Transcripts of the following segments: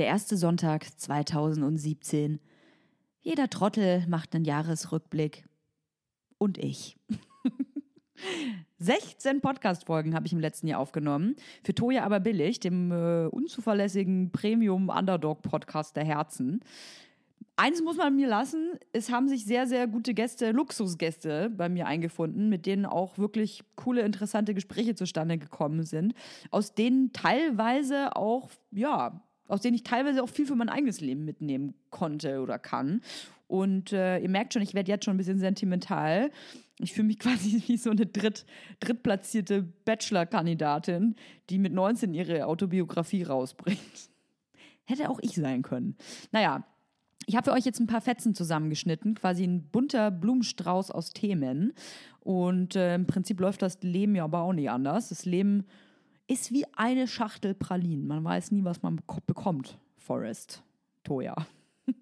Der erste Sonntag 2017. Jeder Trottel macht einen Jahresrückblick. Und ich. 16 Podcast-Folgen habe ich im letzten Jahr aufgenommen. Für Toja aber billig, dem äh, unzuverlässigen Premium-Underdog-Podcast der Herzen. Eins muss man mir lassen, es haben sich sehr, sehr gute Gäste, Luxusgäste bei mir eingefunden, mit denen auch wirklich coole, interessante Gespräche zustande gekommen sind, aus denen teilweise auch, ja, aus denen ich teilweise auch viel für mein eigenes Leben mitnehmen konnte oder kann. Und äh, ihr merkt schon, ich werde jetzt schon ein bisschen sentimental. Ich fühle mich quasi wie so eine dritt, drittplatzierte Bachelor-Kandidatin, die mit 19 ihre Autobiografie rausbringt. Hätte auch ich sein können. Naja, ich habe für euch jetzt ein paar Fetzen zusammengeschnitten, quasi ein bunter Blumenstrauß aus Themen. Und äh, im Prinzip läuft das Leben ja aber auch nicht anders. Das Leben ist wie eine Schachtel Pralinen. Man weiß nie, was man bekommt. Forrest, Toya.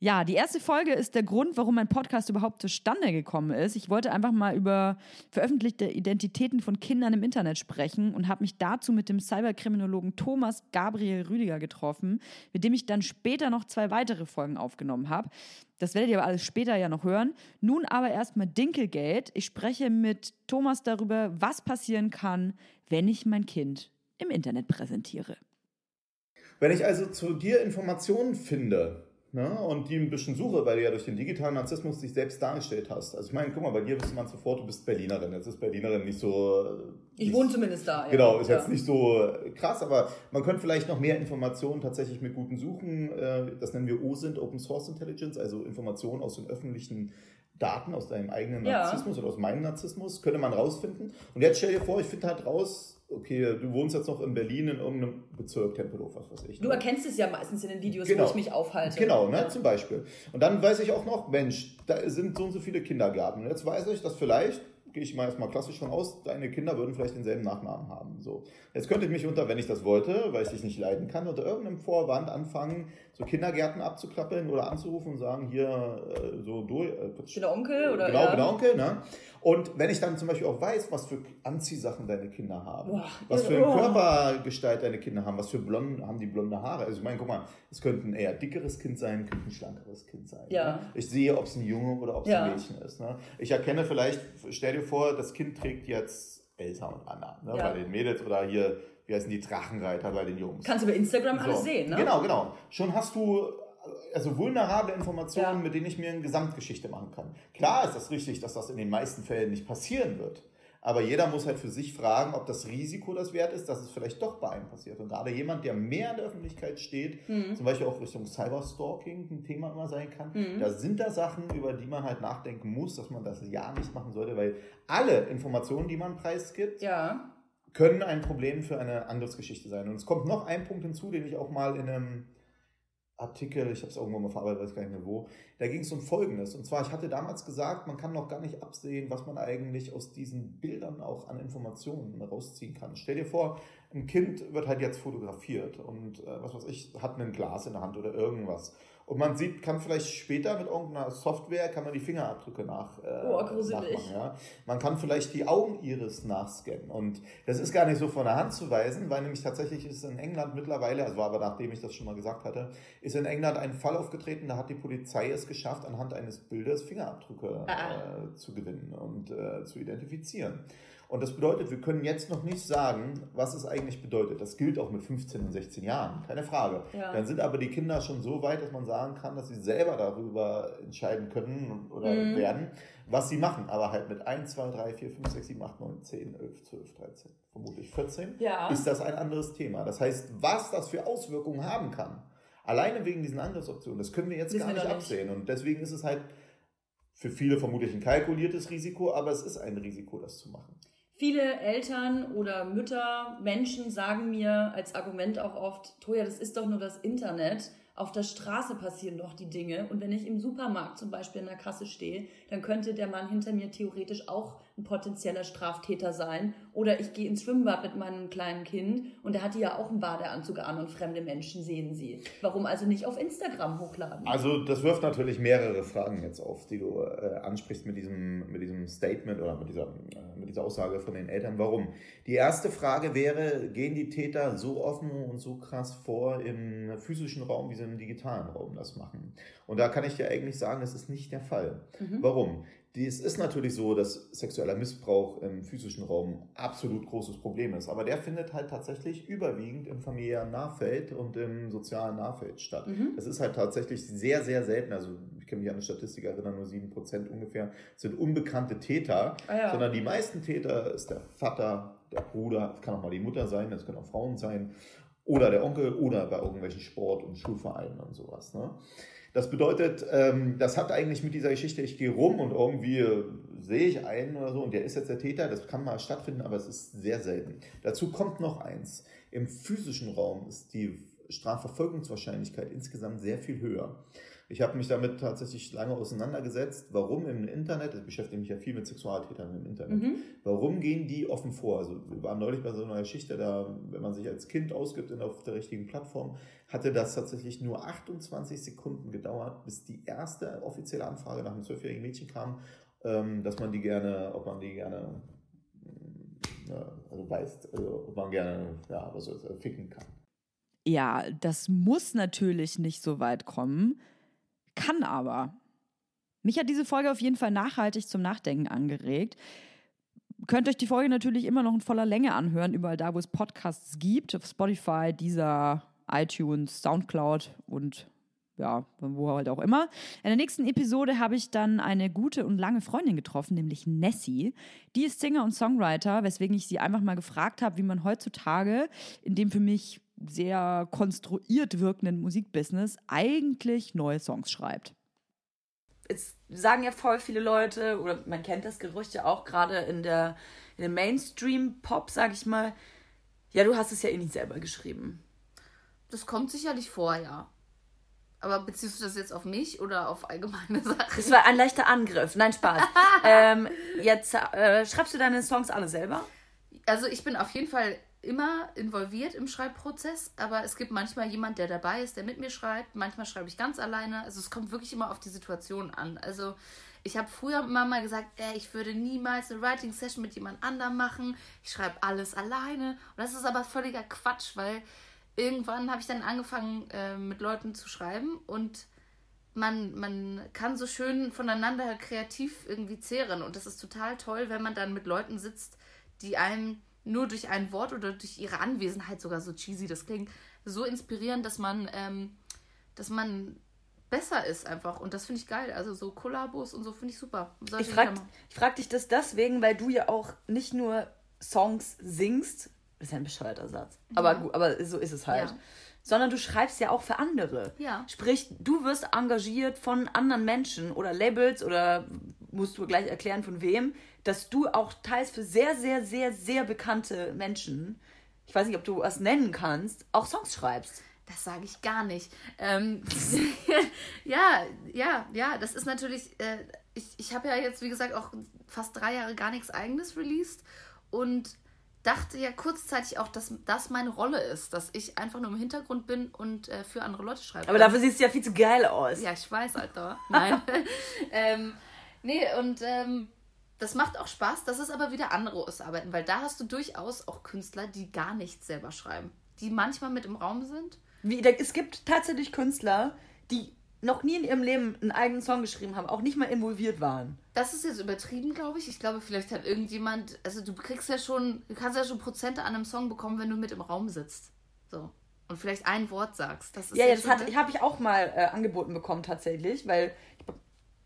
Ja, die erste Folge ist der Grund, warum mein Podcast überhaupt zustande gekommen ist. Ich wollte einfach mal über veröffentlichte Identitäten von Kindern im Internet sprechen und habe mich dazu mit dem Cyberkriminologen Thomas Gabriel Rüdiger getroffen, mit dem ich dann später noch zwei weitere Folgen aufgenommen habe. Das werdet ihr aber alles später ja noch hören. Nun aber erstmal Dinkelgate. Ich spreche mit Thomas darüber, was passieren kann, wenn ich mein Kind im Internet präsentiere. Wenn ich also zu dir Informationen finde, Ne? Und die ein bisschen suche, weil du ja durch den digitalen Narzissmus dich selbst dargestellt hast. Also ich meine, guck mal, bei dir wüsste man sofort, du bist Berlinerin. Jetzt ist Berlinerin nicht so... Ich wohne zumindest da, ja. Genau, ist ja. jetzt nicht so krass, aber man könnte vielleicht noch mehr Informationen tatsächlich mit guten Suchen, äh, das nennen wir OSINT, Open Source Intelligence, also Informationen aus den öffentlichen Daten, aus deinem eigenen Narzissmus ja. oder aus meinem Narzissmus, könnte man rausfinden. Und jetzt stell dir vor, ich finde halt raus, okay, du wohnst jetzt noch in Berlin in irgendeinem Bezirk Tempelhof, was weiß ich. Du ne? erkennst es ja meistens in den Videos, genau. wo ich mich aufhalte. Genau, ne, ja. zum Beispiel. Und dann weiß ich auch noch, Mensch, da sind so und so viele Kindergärten. Und jetzt weiß ich, dass vielleicht gehe ich mal erstmal klassisch von aus, deine Kinder würden vielleicht denselben Nachnamen haben. So. Jetzt könnte ich mich unter, wenn ich das wollte, weil ich dich nicht leiden kann, unter irgendeinem Vorwand anfangen, so Kindergärten abzuklappeln oder anzurufen und sagen, hier, äh, so du. Äh, der Onkel oder? Genau, ja. der Onkel, ne? Und wenn ich dann zum Beispiel auch weiß, was für Anziehsachen deine Kinder haben, Boah, was für eine oh. Körpergestalt deine Kinder haben, was für blond, haben die blonde Haare. Also ich meine, guck mal, es könnte ein eher dickeres Kind sein, könnte ein schlankeres Kind sein. Ja. Ne? Ich sehe, ob es ein Junge oder ob es ja. ein Mädchen ist. Ne? Ich erkenne vielleicht, stell dir vor, das Kind trägt jetzt Elsa und Anna, ne? Ja. bei den Mädels oder hier, wie heißen die Drachenreiter bei den Jungs. Kannst du bei Instagram so. alles sehen, ne? Genau, genau. Schon hast du also vulnerable Informationen, ja. mit denen ich mir eine Gesamtgeschichte machen kann. Klar ist das richtig, dass das in den meisten Fällen nicht passieren wird. Aber jeder muss halt für sich fragen, ob das Risiko das wert ist, dass es vielleicht doch bei einem passiert. Und gerade jemand, der mehr in der Öffentlichkeit steht, mhm. zum Beispiel auch Richtung Cyberstalking ein Thema immer sein kann, mhm. da sind da Sachen, über die man halt nachdenken muss, dass man das ja nicht machen sollte, weil alle Informationen, die man preisgibt, ja. können ein Problem für eine Angriffsgeschichte sein. Und es kommt noch ein Punkt hinzu, den ich auch mal in einem Artikel, ich habe es irgendwo mal verarbeitet, weiß gar nicht mehr wo, da ging es um Folgendes. Und zwar, ich hatte damals gesagt, man kann noch gar nicht absehen, was man eigentlich aus diesen Bildern auch an Informationen rausziehen kann. Stell dir vor, ein Kind wird halt jetzt fotografiert und äh, was weiß ich, hat ein Glas in der Hand oder irgendwas. Und man sieht, kann vielleicht später mit irgendeiner Software, kann man die Fingerabdrücke nach, äh, oh, nachmachen. Ja? Man kann vielleicht die Augeniris nachscannen. Und das ist gar nicht so von der Hand zu weisen, weil nämlich tatsächlich ist in England mittlerweile, also aber nachdem ich das schon mal gesagt hatte, ist in England ein Fall aufgetreten, da hat die Polizei es geschafft, anhand eines Bildes Fingerabdrücke ah, ah. äh, zu gewinnen und äh, zu identifizieren. Und das bedeutet, wir können jetzt noch nicht sagen, was es eigentlich bedeutet. Das gilt auch mit 15 und 16 Jahren, keine Frage. Ja. Dann sind aber die Kinder schon so weit, dass man sagen kann, dass sie selber darüber entscheiden können oder mhm. werden, was sie machen. Aber halt mit 1, 2, 3, 4, 5, 6, 7, 8, 9, 10, 11, 12, 13, vermutlich 14, ja. ist das ein anderes Thema. Das heißt, was das für Auswirkungen haben kann, alleine wegen diesen Angriffsoptionen, das können wir jetzt Wissen gar nicht absehen. Und deswegen ist es halt für viele vermutlich ein kalkuliertes Risiko, aber es ist ein Risiko, das zu machen. Viele Eltern oder Mütter, Menschen sagen mir als Argument auch oft, Toja, das ist doch nur das Internet. Auf der Straße passieren doch die Dinge. Und wenn ich im Supermarkt zum Beispiel in der Kasse stehe, dann könnte der Mann hinter mir theoretisch auch ein potenzieller Straftäter sein. Oder ich gehe ins Schwimmbad mit meinem kleinen Kind und der hatte ja auch einen Badeanzug an und fremde Menschen sehen sie. Warum also nicht auf Instagram hochladen? Also das wirft natürlich mehrere Fragen jetzt auf, die du äh, ansprichst mit diesem, mit diesem Statement oder mit dieser, äh, mit dieser Aussage von den Eltern. Warum? Die erste Frage wäre, gehen die Täter so offen und so krass vor im physischen Raum, wie sie im digitalen Raum das machen? Und da kann ich dir eigentlich sagen, das ist nicht der Fall. Mhm. Warum? Es ist natürlich so, dass sexueller Missbrauch im physischen Raum absolut großes Problem ist, aber der findet halt tatsächlich überwiegend im familiären Nahfeld und im sozialen Nahfeld statt. Mhm. Das ist halt tatsächlich sehr, sehr selten. Also ich kann mich an eine Statistik erinnern, nur 7% ungefähr sind unbekannte Täter, ah, ja. sondern die meisten Täter ist der Vater, der Bruder, es kann auch mal die Mutter sein, es können auch Frauen sein, oder der Onkel oder bei irgendwelchen Sport- und Schulvereinen und sowas. Ne? Das bedeutet, ähm, das hat eigentlich mit dieser Geschichte, ich gehe rum und irgendwie sehe ich einen oder so und der ist jetzt der Täter, das kann mal stattfinden, aber es ist sehr selten. Dazu kommt noch eins. Im physischen Raum ist die Strafverfolgungswahrscheinlichkeit insgesamt sehr viel höher. Ich habe mich damit tatsächlich lange auseinandergesetzt, warum im Internet, ich beschäftige mich ja viel mit Sexualtätern im Internet, mhm. warum gehen die offen vor? Also wir waren neulich bei so einer Geschichte, da, wenn man sich als Kind ausgibt in, auf der richtigen Plattform, hatte das tatsächlich nur 28 Sekunden gedauert, bis die erste offizielle Anfrage nach einem zwölfjährigen Mädchen kam, ähm, dass man die gerne, ob man die gerne also weiß, also ob man gerne ja, was soll ficken kann. Ja, das muss natürlich nicht so weit kommen kann aber. Mich hat diese Folge auf jeden Fall nachhaltig zum Nachdenken angeregt. Könnt euch die Folge natürlich immer noch in voller Länge anhören, überall da, wo es Podcasts gibt, auf Spotify, dieser iTunes, Soundcloud und ja, wo halt auch immer. In der nächsten Episode habe ich dann eine gute und lange Freundin getroffen, nämlich Nessie. Die ist Singer und Songwriter, weswegen ich sie einfach mal gefragt habe, wie man heutzutage in dem für mich sehr konstruiert wirkenden Musikbusiness eigentlich neue Songs schreibt. Es sagen ja voll viele Leute, oder man kennt das Gerücht ja auch gerade in der, in der Mainstream-Pop, sag ich mal, ja, du hast es ja eh nicht selber geschrieben. Das kommt sicherlich vor, ja. Aber beziehst du das jetzt auf mich oder auf allgemeine Sachen? Das war ein leichter Angriff. Nein, Spaß. ähm, jetzt äh, schreibst du deine Songs alle selber? Also ich bin auf jeden Fall immer involviert im Schreibprozess, aber es gibt manchmal jemand, der dabei ist, der mit mir schreibt. Manchmal schreibe ich ganz alleine. Also es kommt wirklich immer auf die Situation an. Also ich habe früher immer mal gesagt, ey, ich würde niemals eine Writing Session mit jemand anderem machen. Ich schreibe alles alleine. Und das ist aber völliger Quatsch, weil irgendwann habe ich dann angefangen, äh, mit Leuten zu schreiben und man, man kann so schön voneinander kreativ irgendwie zehren. Und das ist total toll, wenn man dann mit Leuten sitzt, die einem nur durch ein Wort oder durch ihre Anwesenheit, sogar so cheesy das klingt, so inspirieren, dass man, ähm, dass man besser ist einfach. Und das finde ich geil. Also so Kollabos und so finde ich super. Sollte ich frage frag dich das deswegen, weil du ja auch nicht nur Songs singst, das ist ja ein bescheuerter Satz, ja. aber, gut, aber so ist es halt. Ja. Sondern du schreibst ja auch für andere. Ja. Sprich, du wirst engagiert von anderen Menschen oder Labels oder musst du gleich erklären von wem, dass du auch teils für sehr, sehr, sehr, sehr bekannte Menschen, ich weiß nicht, ob du was nennen kannst, auch Songs schreibst. Das sage ich gar nicht. Ähm, ja, ja, ja, das ist natürlich, äh, ich, ich habe ja jetzt, wie gesagt, auch fast drei Jahre gar nichts eigenes released und dachte ja kurzzeitig auch, dass das meine Rolle ist, dass ich einfach nur im Hintergrund bin und äh, für andere Leute schreibe. Aber dafür siehst du ja viel zu geil aus. Ja, ich weiß, Alter. Nein. ähm, nee, und ähm, das macht auch Spaß. Das ist aber wieder anderes Arbeiten, weil da hast du durchaus auch Künstler, die gar nichts selber schreiben, die manchmal mit im Raum sind. Wie, es gibt tatsächlich Künstler, die noch nie in ihrem Leben einen eigenen Song geschrieben haben, auch nicht mal involviert waren. Das ist jetzt übertrieben, glaube ich. Ich glaube, vielleicht hat irgendjemand, also du kriegst ja schon, du kannst ja schon Prozente an einem Song bekommen, wenn du mit im Raum sitzt. So. Und vielleicht ein Wort sagst. Das ja, ja, das habe ich auch mal äh, angeboten bekommen tatsächlich, weil ich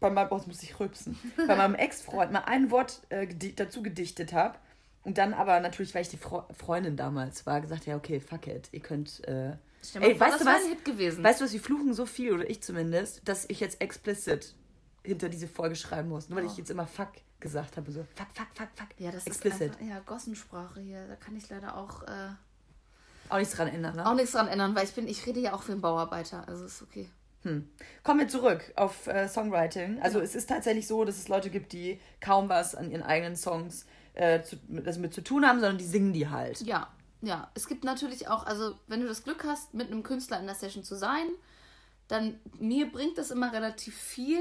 bei meinem, oh, muss ich rülpsen, bei meinem Ex-Freund mal ein Wort äh, gedi dazu gedichtet habe. Und dann aber natürlich, weil ich die Fre Freundin damals war, gesagt, ja, okay, fuck it, ihr könnt. Äh, Ey, vor, weißt du was? Hit gewesen. Weißt du was, wir fluchen so viel, oder ich zumindest, dass ich jetzt explicit hinter diese Folge schreiben muss. Nur weil oh. ich jetzt immer fuck gesagt habe. So, fuck, fuck, fuck, fuck. Ja, das explicit. ist einfach, ja, Gossensprache hier. Da kann ich leider auch. Äh Auch nichts dran ändern, ne? Auch nichts dran ändern, weil ich bin, ich rede ja auch für einen Bauarbeiter, also ist okay. Kommen wir zurück auf äh, Songwriting. Also es ist tatsächlich so, dass es Leute gibt, die kaum was an ihren eigenen Songs äh, zu, also mit zu tun haben, sondern die singen die halt. Ja, ja. Es gibt natürlich auch, also wenn du das Glück hast, mit einem Künstler in der Session zu sein, dann mir bringt das immer relativ viel,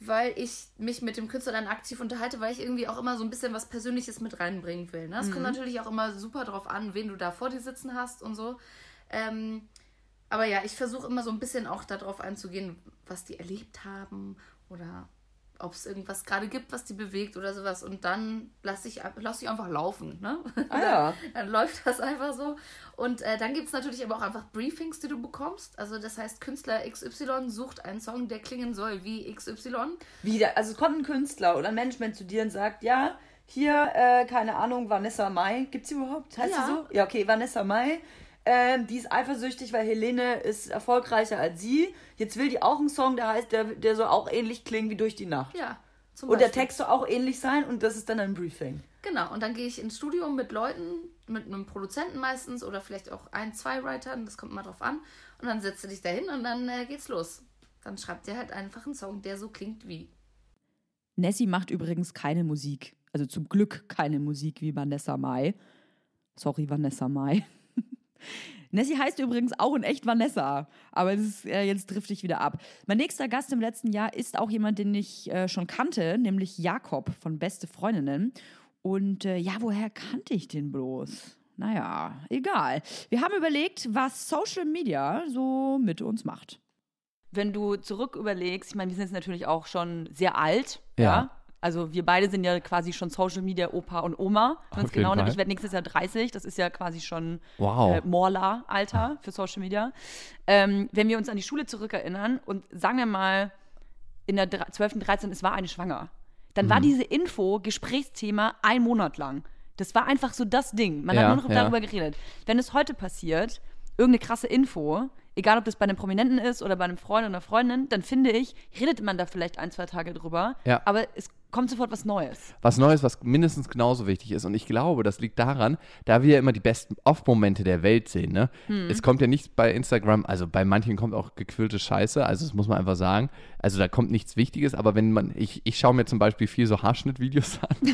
weil ich mich mit dem Künstler dann aktiv unterhalte, weil ich irgendwie auch immer so ein bisschen was Persönliches mit reinbringen will. Ne? Es kommt natürlich auch immer super drauf an, wen du da vor dir sitzen hast und so. Ähm, aber ja, ich versuche immer so ein bisschen auch darauf einzugehen, was die erlebt haben oder ob es irgendwas gerade gibt, was die bewegt oder sowas. Und dann lasse ich, lass ich einfach laufen. Ne? Ah ja. dann läuft das einfach so. Und äh, dann gibt es natürlich aber auch einfach Briefings, die du bekommst. Also das heißt, Künstler XY sucht einen Song, der klingen soll wie XY. Wieder, also es kommt ein Künstler oder ein Management zu dir und sagt, ja, hier, äh, keine Ahnung, Vanessa Mai, gibt's sie überhaupt? Heißt Ja. sie so? Ja, okay, Vanessa Mai. Ähm, die ist eifersüchtig, weil Helene ist erfolgreicher als sie. Jetzt will die auch einen Song, der heißt, der, der soll auch ähnlich klingen wie durch die Nacht. Ja, zum Und der Beispiel. Text soll auch ähnlich sein und das ist dann ein Briefing. Genau, und dann gehe ich ins Studio mit Leuten, mit einem Produzenten meistens oder vielleicht auch ein, zwei Writern, das kommt mal drauf an. Und dann setzt du dich dahin und dann äh, geht's los. Dann schreibt der halt einfach einen Song, der so klingt wie. Nessie macht übrigens keine Musik. Also zum Glück keine Musik wie Vanessa Mai. Sorry, Vanessa Mai. Nessie heißt übrigens auch in echt Vanessa, aber ist, äh, jetzt drifte ich wieder ab. Mein nächster Gast im letzten Jahr ist auch jemand, den ich äh, schon kannte, nämlich Jakob von Beste Freundinnen. Und äh, ja, woher kannte ich den bloß? Naja, egal. Wir haben überlegt, was Social Media so mit uns macht. Wenn du zurück überlegst, ich meine, wir sind jetzt natürlich auch schon sehr alt, Ja. ja. Also wir beide sind ja quasi schon Social Media Opa und Oma. Ganz Auf jeden genau, nämlich ich werde nächstes Jahr 30. Das ist ja quasi schon Wow. äh, Morla-Alter für Social Media. Ähm, wenn wir uns an die Schule zurückerinnern und sagen wir mal, in der dre- 12., 13. es war eine schwanger, dann Mhm. war diese Info Gesprächsthema ein Monat lang. Das war einfach so das Ding. Man Ja, hat nur noch ja. darüber geredet. Wenn es heute passiert, irgendeine krasse Info, egal ob das bei einem Prominenten ist oder bei einem Freund oder Freundin, dann finde ich, redet man da vielleicht ein, zwei Tage drüber, Ja. aber es kommt sofort was Neues. was Neues, was mindestens genauso wichtig ist. Und ich glaube, das liegt daran, da wir ja immer die besten Off-Momente der Welt sehen. Ne? Hm. Es kommt ja nichts bei Instagram, also bei manchen kommt auch gequillte Scheiße, also das muss man einfach sagen. Also da kommt nichts Wichtiges, aber wenn man, ich, ich schaue mir zum Beispiel viel so Haarschnittvideos an.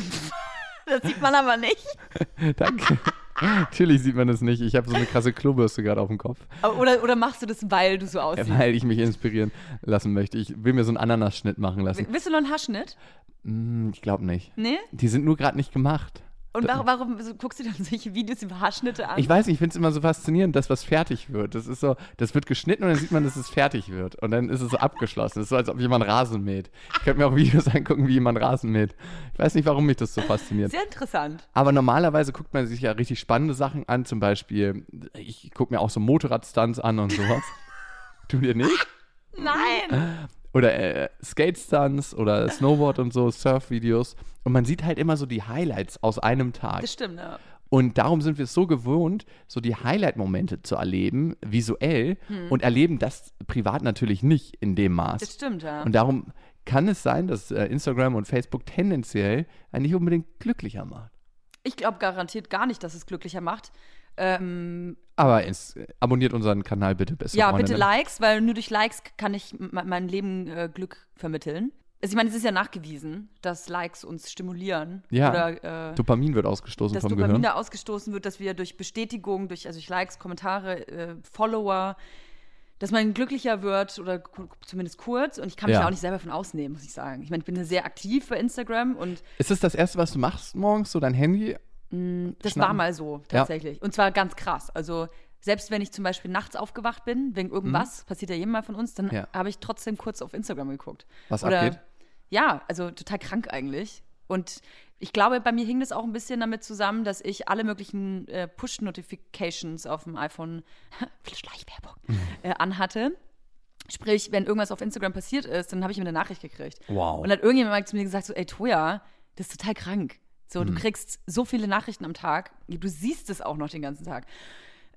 Das sieht man aber nicht. Danke. Natürlich sieht man das nicht. Ich habe so eine krasse Klobürste gerade auf dem Kopf, Oder, oder machst du das, weil du so aussiehst? weil ich mich inspirieren lassen möchte. Ich will mir so einen Ananasschnitt machen lassen. Willst du noch einen Haarschnitt? Hm, ich glaube nicht. Nee? Die sind nur gerade nicht gemacht. Und warum, warum guckst du dann solche Videos über Haarschnitte an? Ich weiß nicht, ich finde es immer so faszinierend, dass was fertig wird. Das ist so, das wird geschnitten und dann sieht man, dass es fertig wird. Und dann ist es so abgeschlossen. Das ist so, als ob jemand Rasen mäht. Ich könnte mir auch Videos angucken, wie jemand Rasen mäht. Ich weiß nicht, warum mich das so fasziniert. Sehr interessant. Aber normalerweise guckt man sich ja richtig spannende Sachen an. Zum Beispiel, ich gucke mir auch so Motorradstunts an und sowas. tu dir nicht? Nein! Oder äh, Skate-Stunts oder Snowboard und so, Surf-Videos. Und man sieht halt immer so die Highlights aus einem Tag. Das stimmt, ja. Und darum sind wir es so gewohnt, so die Highlight-Momente zu erleben, visuell, und erleben das privat natürlich nicht in dem Das Maß. stimmt, ja. Und darum kann es sein, dass äh, Instagram und Facebook tendenziell einen nicht unbedingt glücklicher macht. Ich glaube garantiert gar nicht, dass es glücklicher macht. Ähm, Aber es, äh, abonniert unseren Kanal bitte besser. ja, bitte Likes, weil nur durch Likes kann ich mein Leben äh, Glück vermitteln. Also ich meine, es ist ja nachgewiesen, dass Likes uns stimulieren. Ja. Oder äh, Dopamin wird ausgestoßen dass vom Dopamin Gehirn. da ausgestoßen wird, dass wir durch Bestätigung, durch, also durch Likes, Kommentare, äh, Follower, dass man glücklicher wird oder zumindest kurz. Und ich kann mich Ja. da auch nicht selber von ausnehmen, muss ich sagen. Ich meine, ich bin sehr aktiv bei Instagram und Ist das das Erste, was du machst morgens, so dein Handy? Das Schnappen. war mal so, tatsächlich. Und zwar ganz krass. Also selbst wenn ich zum Beispiel nachts aufgewacht bin, wegen irgendwas, passiert ja jedem mal von uns, dann Mhm. Ja. habe ich trotzdem kurz auf Instagram geguckt. Was Oder, abgeht? Ja, also total krank eigentlich. Und ich glaube, bei mir hing das auch ein bisschen damit zusammen, dass ich alle möglichen äh, Push-Notifications auf dem iPhone, Schleichwerbung, Mhm. äh, anhatte. Sprich, wenn irgendwas auf Instagram passiert ist, dann habe ich immer eine Nachricht gekriegt. Wow. Und dann hat irgendjemand mal zu mir gesagt, so, ey Toja, das ist total krank. So, Mhm. du kriegst so viele Nachrichten am Tag, du siehst es auch noch den ganzen Tag.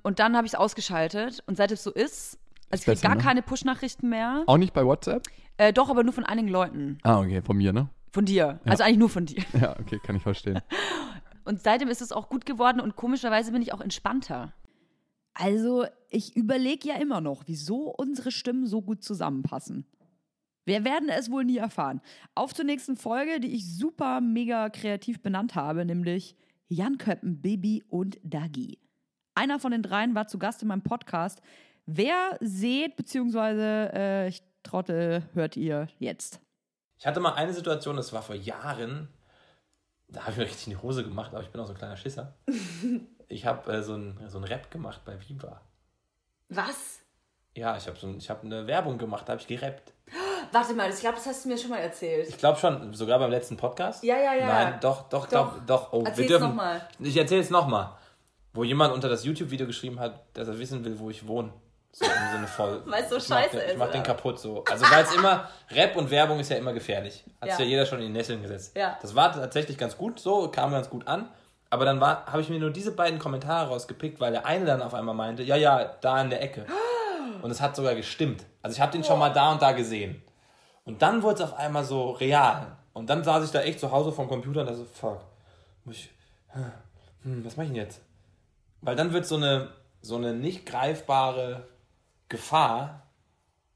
Und dann habe ich es ausgeschaltet und seit es so ist, also ich kriege gar ne? keine Push-Nachrichten mehr. Auch nicht bei WhatsApp? Äh, doch, aber nur von einigen Leuten. Ah, okay, von mir, ne? Von dir. Also eigentlich nur von dir. Ja, okay, kann ich verstehen. Und seitdem ist es auch gut geworden und komischerweise bin ich auch entspannter. Also, ich überlege ja immer noch, wieso unsere Stimmen so gut zusammenpassen. Wir werden es wohl nie erfahren. Auf zur nächsten Folge, die ich super mega kreativ benannt habe, nämlich Jan Köppen, Bibi und Dagi. Einer von den dreien war zu Gast in meinem Podcast. Wer seht, beziehungsweise äh, ich Trottel, hört ihr jetzt. Ich hatte mal eine Situation, das war vor Jahren, da habe ich mir richtig in die Hose gemacht, aber ich bin auch so ein kleiner Schisser. Ich habe äh, so ein so ein Rap gemacht bei Viva. Was? Ja, ich habe so ein, ich hab eine Werbung gemacht, da habe ich gerappt. Warte mal, ich glaube, das hast du mir schon mal erzählt. Ich glaube schon, sogar beim letzten Podcast. Ja, ja, ja. Nein, doch, doch, doch, doch. Oh, Erzähl's wir dürfen. noch mal. Ich erzähle es nochmal. Wo jemand unter das YouTube-Video geschrieben hat, dass er wissen will, wo ich wohne. So im Sinne voll. Weil's so ich mach scheiße den, ist, Ich mach den oder? kaputt so. Also weil es immer, Rap und Werbung ist ja immer gefährlich. Hat Ja. ja jeder schon in die Nesseln gesetzt. Ja. Das war tatsächlich ganz gut so, kam ganz gut an. Aber dann habe ich mir nur diese beiden Kommentare rausgepickt, weil der eine dann auf einmal meinte, ja, ja, da in der Ecke. Und es hat sogar gestimmt. Also ich habe den schon mal da und da gesehen. Und dann wurde es auf einmal so real. Und dann saß ich da echt zu Hause vom Computer und dachte so, fuck, muss ich, hm, was mache ich denn jetzt? Weil dann wird so eine, so eine nicht greifbare Gefahr,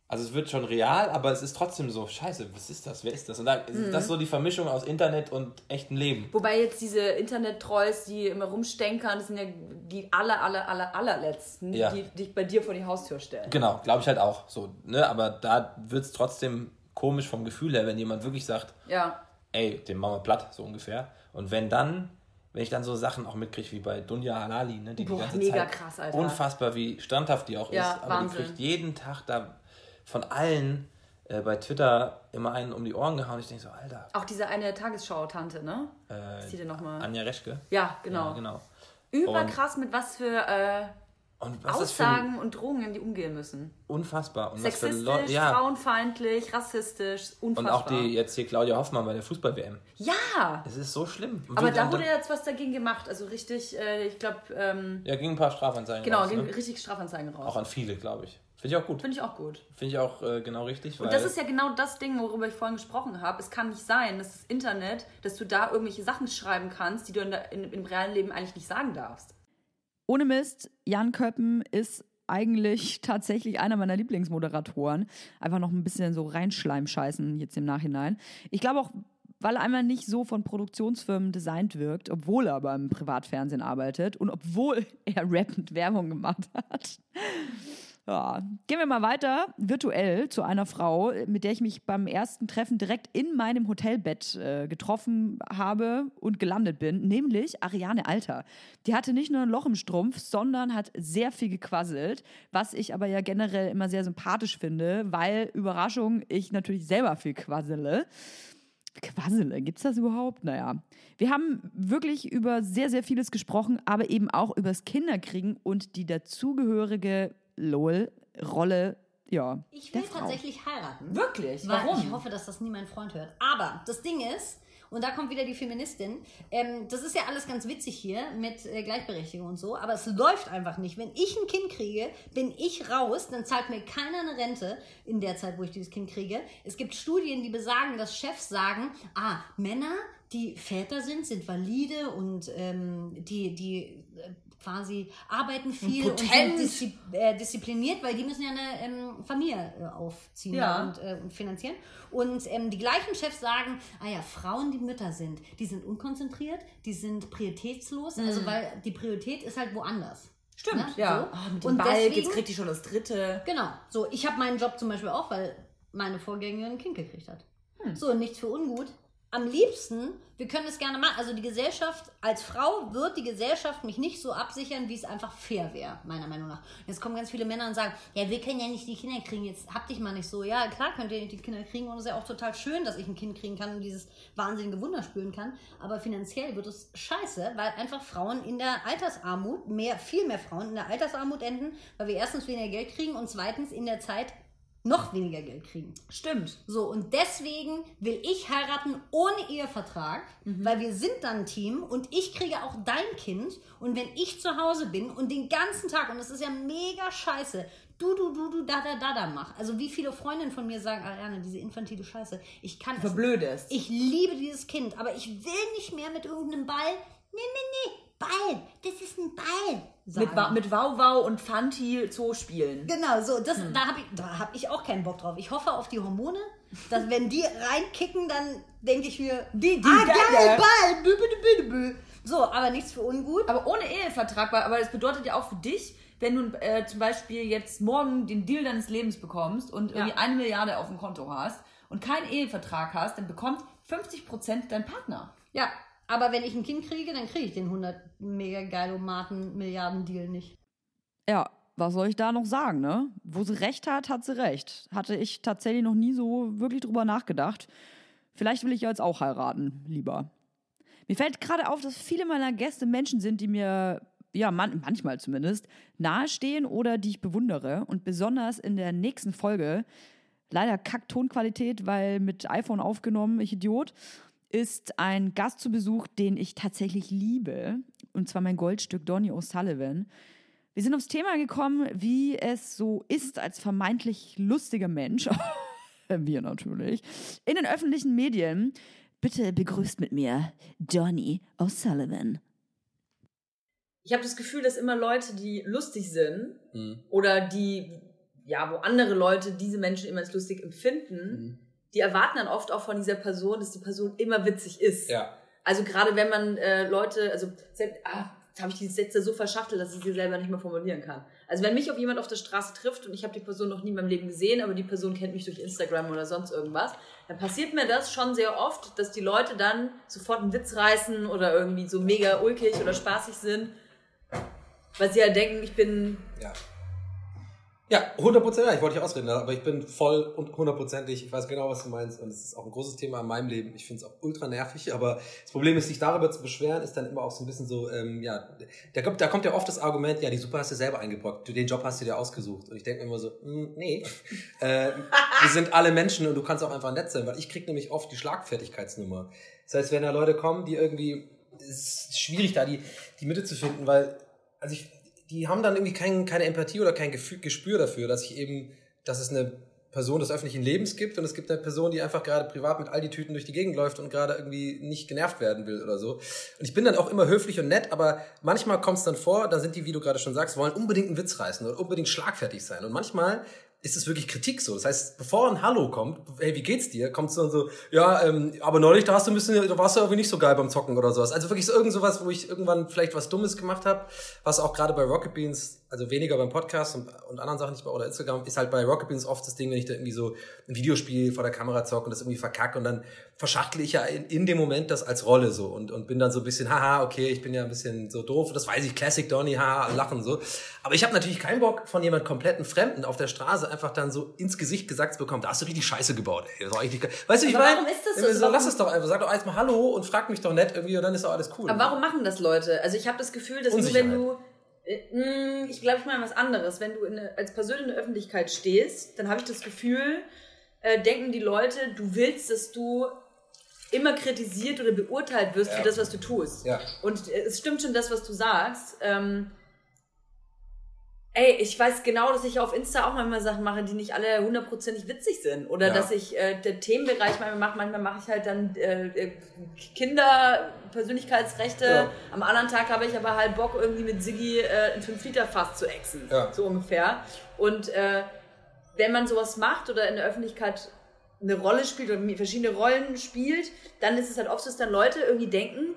also es wird schon real, aber es ist trotzdem so, scheiße, was ist das, wer ist das? Und da ist Mhm. das so die Vermischung aus Internet und echtem Leben. Wobei jetzt diese Internet-Trolls, die immer rumstenkern, das sind ja die aller, aller, aller, allerletzten, Ja. die dich bei dir vor die Haustür stellen. Genau, glaube ich halt auch so. Ne? Aber da wird es trotzdem komisch vom Gefühl her, wenn jemand wirklich sagt, Ja. ey, den machen wir platt, so ungefähr. Und wenn dann, wenn ich dann so Sachen auch mitkriege wie bei Dunja Halali, ne, die Boah, die ganze mega Zeit krass, Alter. unfassbar, wie standhaft die auch Ja, ist, aber Wahnsinn. die kriegt jeden Tag da von allen äh, bei Twitter immer einen um die Ohren gehauen. Ich denke so, Alter, Auch diese eine Tagesschau-Tante, ne? äh, ist die denn nochmal? Anja Reschke. Ja, genau. Ja, genau. Überkrass, mit was für äh, Und Aussagen und Drohungen die umgehen müssen. unfassbar. Und Sexistisch, ja. frauenfeindlich, rassistisch, Und unfassbar. auch die jetzt hier Claudia Hoffmann bei der Fußball-WM. Ja! Es ist so schlimm. Aber Wird da wurde jetzt was dagegen gemacht. Also richtig, äh, ich glaube, ähm, Ja, ging ein paar Strafanzeigen genau, raus. gehen ne? richtig Strafanzeigen raus. Auch an viele, glaube ich. Finde ich auch gut. Finde ich auch gut. Finde ich auch äh, genau richtig. Und das ist ja genau das Ding, worüber ich vorhin gesprochen habe. Es kann nicht sein, dass das Internet, dass du da irgendwelche Sachen schreiben kannst, die du in der, in, im realen Leben eigentlich nicht sagen darfst. Ohne Mist, Jan Köppen ist eigentlich tatsächlich einer meiner Lieblingsmoderatoren. Einfach noch ein bisschen so reinschleimscheißen jetzt im Nachhinein. Ich glaube auch, weil er einmal nicht so von Produktionsfirmen designt wirkt, obwohl er aber im Privatfernsehen arbeitet und obwohl er rappend Werbung gemacht hat. Ja. Gehen wir mal weiter, virtuell zu einer Frau, mit der ich mich beim ersten Treffen direkt in meinem Hotelbett äh, getroffen habe und gelandet bin, nämlich Ariane Alter. Die hatte nicht nur ein Loch im Strumpf, sondern hat sehr viel gequasselt, was ich aber ja generell immer sehr sympathisch finde, weil, Überraschung, ich natürlich selber viel quassele. Quassele, gibt's das überhaupt? Naja. Wir haben wirklich über sehr, sehr vieles gesprochen, aber eben auch übers Kinderkriegen und die dazugehörige LOL-Rolle, ja. Ich will tatsächlich heiraten. Wirklich? Weil Warum? ich hoffe, dass das nie mein Freund hört. Aber das Ding ist, und da kommt wieder die Feministin, ähm, das ist ja alles ganz witzig hier mit äh, Gleichberechtigung und so, aber es läuft einfach nicht. Wenn ich ein Kind kriege, bin ich raus, dann zahlt mir keiner eine Rente in der Zeit, wo ich dieses Kind kriege. Es gibt Studien, die besagen, dass Chefs sagen, ah, Männer, die Väter sind, sind valide und ähm, die, die äh, quasi arbeiten viel und, sind diszi äh, diszipliniert, weil die müssen ja eine ähm, Familie äh, aufziehen Ja. und, äh, und finanzieren. Und ähm, die gleichen Chefs sagen, ah ja, Frauen, die Mütter sind, die sind unkonzentriert, die sind prioritätslos, also weil die Priorität ist halt woanders. Stimmt, Ne? ja. So. Ah, mit dem Und Ball, deswegen- jetzt kriegt die schon das dritte. Genau. So, ich habe meinen Job zum Beispiel auch, weil meine Vorgängerin ein Kind gekriegt hat. Hm. So, nichts für ungut. Am liebsten, wir können es gerne machen, also die Gesellschaft, als Frau wird die Gesellschaft mich nicht so absichern, wie es einfach fair wäre, meiner Meinung nach. Jetzt kommen ganz viele Männer und sagen, ja, wir können ja nicht die Kinder kriegen, jetzt hab dich mal nicht so. Ja, klar könnt ihr nicht die Kinder kriegen und es ist ja auch total schön, dass ich ein Kind kriegen kann und dieses wahnsinnige Wunder spüren kann. Aber finanziell wird es scheiße, weil einfach Frauen in der Altersarmut, mehr, viel mehr Frauen in der Altersarmut enden, weil wir erstens weniger Geld kriegen und zweitens in der Zeit noch weniger Geld kriegen. Stimmt. So, und deswegen will ich heiraten ohne Ehevertrag, Mhm. weil wir sind dann ein Team und ich kriege auch dein Kind. Und wenn ich zu Hause bin und den ganzen Tag, und das ist ja mega scheiße, du, du, du, du, da, da, da, da mach. Also wie viele Freundinnen von mir sagen, Ariane, diese infantile Scheiße, ich kann es Verblödest. ich liebe dieses Kind, aber ich will nicht mehr mit irgendeinem Ball. Nee, nee, nee. Ball, das ist ein Ball. Mit, sagen. Wa- mit Wow Wow und Fanti Zoo spielen. Genau, so, das, Hm. da habe ich, da hab ich auch keinen Bock drauf. Ich hoffe auf die Hormone, dass wenn die reinkicken, dann denke ich mir, Die- die ah, geil, Ball, bü, bü, bü, bü. So, aber nichts für ungut. Aber ohne Ehevertrag, weil- aber das bedeutet ja auch für dich, wenn du äh, zum Beispiel jetzt morgen den Deal deines Lebens bekommst und irgendwie eine Milliarde auf dem Konto hast und keinen Ehevertrag hast, dann bekommt 50% dein Partner. Ja, aber wenn ich ein Kind kriege, dann kriege ich den 100 mega geilomaten Milliarden Deal nicht. Ja, was soll ich da noch sagen, ne? Wo sie recht hat, hat sie recht. Hatte ich tatsächlich noch nie so wirklich drüber nachgedacht. Vielleicht will ich ja jetzt auch heiraten, lieber. Mir fällt gerade auf, dass viele meiner Gäste Menschen sind, die mir, ja, man, manchmal zumindest, nahestehen oder die ich bewundere. Und besonders in der nächsten Folge, leider Kack-Tonqualität, weil mit iPhone aufgenommen, ich Idiot, ist ein Gast zu Besuch, den ich tatsächlich liebe. Und zwar mein Goldstück Donny O'Sullivan. Wir sind aufs Thema gekommen, wie es so ist als vermeintlich lustiger Mensch, wir natürlich, in den öffentlichen Medien. Bitte begrüßt mit mir Donny O'Sullivan. Ich habe das Gefühl, dass immer Leute, die lustig sind Mhm. oder die, ja, wo andere Leute diese Menschen immer als lustig Mhm. Die erwarten dann oft auch von dieser Person, dass die Person immer witzig ist. Ja. Also gerade wenn man äh, Leute, also ah, habe ich die Sätze so verschachtelt, dass ich sie selber nicht mehr formulieren kann. Also wenn mich auf jemand auf der Straße trifft und ich habe die Person noch nie in meinem Leben gesehen, aber die Person kennt mich durch Instagram oder sonst irgendwas, dann passiert mir das schon sehr oft, dass die Leute dann sofort einen Witz reißen oder irgendwie so mega ulkig oder spaßig sind, weil sie halt denken, ich bin Ja. Ja, 100%, ja, ich wollte dich ausreden, aber ich bin voll und hundertprozentig, ich weiß genau, was du meinst und es ist auch ein großes Thema in meinem Leben. Ich finde es auch ultra nervig, aber das Problem ist, sich darüber zu beschweren, ist dann immer auch so ein bisschen so, ähm, ja, da kommt, da kommt ja oft das Argument, ja, die Suppe hast du selber eingebrockt, du, den Job hast du dir ausgesucht und ich denke mir immer so, mm, nee, äh, wir sind alle Menschen und du kannst auch einfach nett sein, weil ich krieg nämlich oft die Schlagfertigkeitsnummer. Das heißt, wenn da Leute kommen, die irgendwie, es ist schwierig da die, die Mitte zu finden, weil, also ich, die haben dann irgendwie kein, keine Empathie oder kein Gefühl, Gespür dafür, dass ich eben, dass es eine Person des öffentlichen Lebens gibt und es gibt eine Person, die einfach gerade privat mit all die Tüten durch die Gegend läuft und gerade irgendwie nicht genervt werden will oder so. Und ich bin dann auch immer höflich und nett, aber manchmal kommt es dann vor, da sind die, wie du gerade schon sagst, wollen unbedingt einen Witz reißen oder unbedingt schlagfertig sein. Und manchmal ist es wirklich Kritik so. Das heißt, bevor ein Hallo kommt, hey, wie geht's dir, kommt so so, ja, ähm, aber neulich, da hast du ein bisschen, da warst du irgendwie nicht so geil beim Zocken oder sowas. Also wirklich so irgend sowas, wo ich irgendwann vielleicht was Dummes gemacht habe, was auch gerade bei Rocket Beans, also weniger beim Podcast und, und anderen Sachen nicht mehr oder Instagram, ist halt bei Rocket Beans oft das Ding, wenn ich da irgendwie so ein Videospiel vor der Kamera zocke und das irgendwie verkacke und dann verschachtle ich ja in, in dem Moment das als Rolle so und, und bin dann so ein bisschen, haha, okay, ich bin ja ein bisschen so doof, das weiß ich, Classic Donny, haha, lachen so. Aber ich habe natürlich keinen Bock von jemand kompletten Fremden auf der Straße einfach dann so ins Gesicht gesagt zu bekommen, da hast du richtig Scheiße gebaut, ey. Das war eigentlich, weißt du, ich meine, warum ist das so? so, Warum- lass es doch einfach, sag doch erstmal Hallo und frag mich doch nett irgendwie und dann ist doch alles cool. Aber warum machen das Leute? Also ich habe das Gefühl, dass nur wenn du, ich glaube, ich meine was anderes. Wenn du in, eine- als Person in der Öffentlichkeit stehst, dann habe ich das Gefühl, äh, denken die Leute, du willst, dass du immer kritisiert oder beurteilt wirst Ja. für das, was du tust. Ja. Und äh, es stimmt schon das, was du sagst. Ähm, ey, ich weiß genau, dass ich auf Insta auch manchmal Sachen mache, die nicht alle hundertprozentig witzig sind. Oder Ja. dass ich äh, den Themenbereich manchmal mache. Manchmal mache ich halt dann äh, äh, Kinder, Persönlichkeitsrechte. Ja. Am anderen Tag habe ich aber halt Bock, irgendwie mit Siggi äh, ein 5-Liter-Fass zu exen. Ja. So ungefähr. Und äh, wenn man sowas macht oder in der Öffentlichkeit eine Rolle spielt oder verschiedene Rollen spielt, dann ist es halt oft so, dass dann Leute irgendwie denken,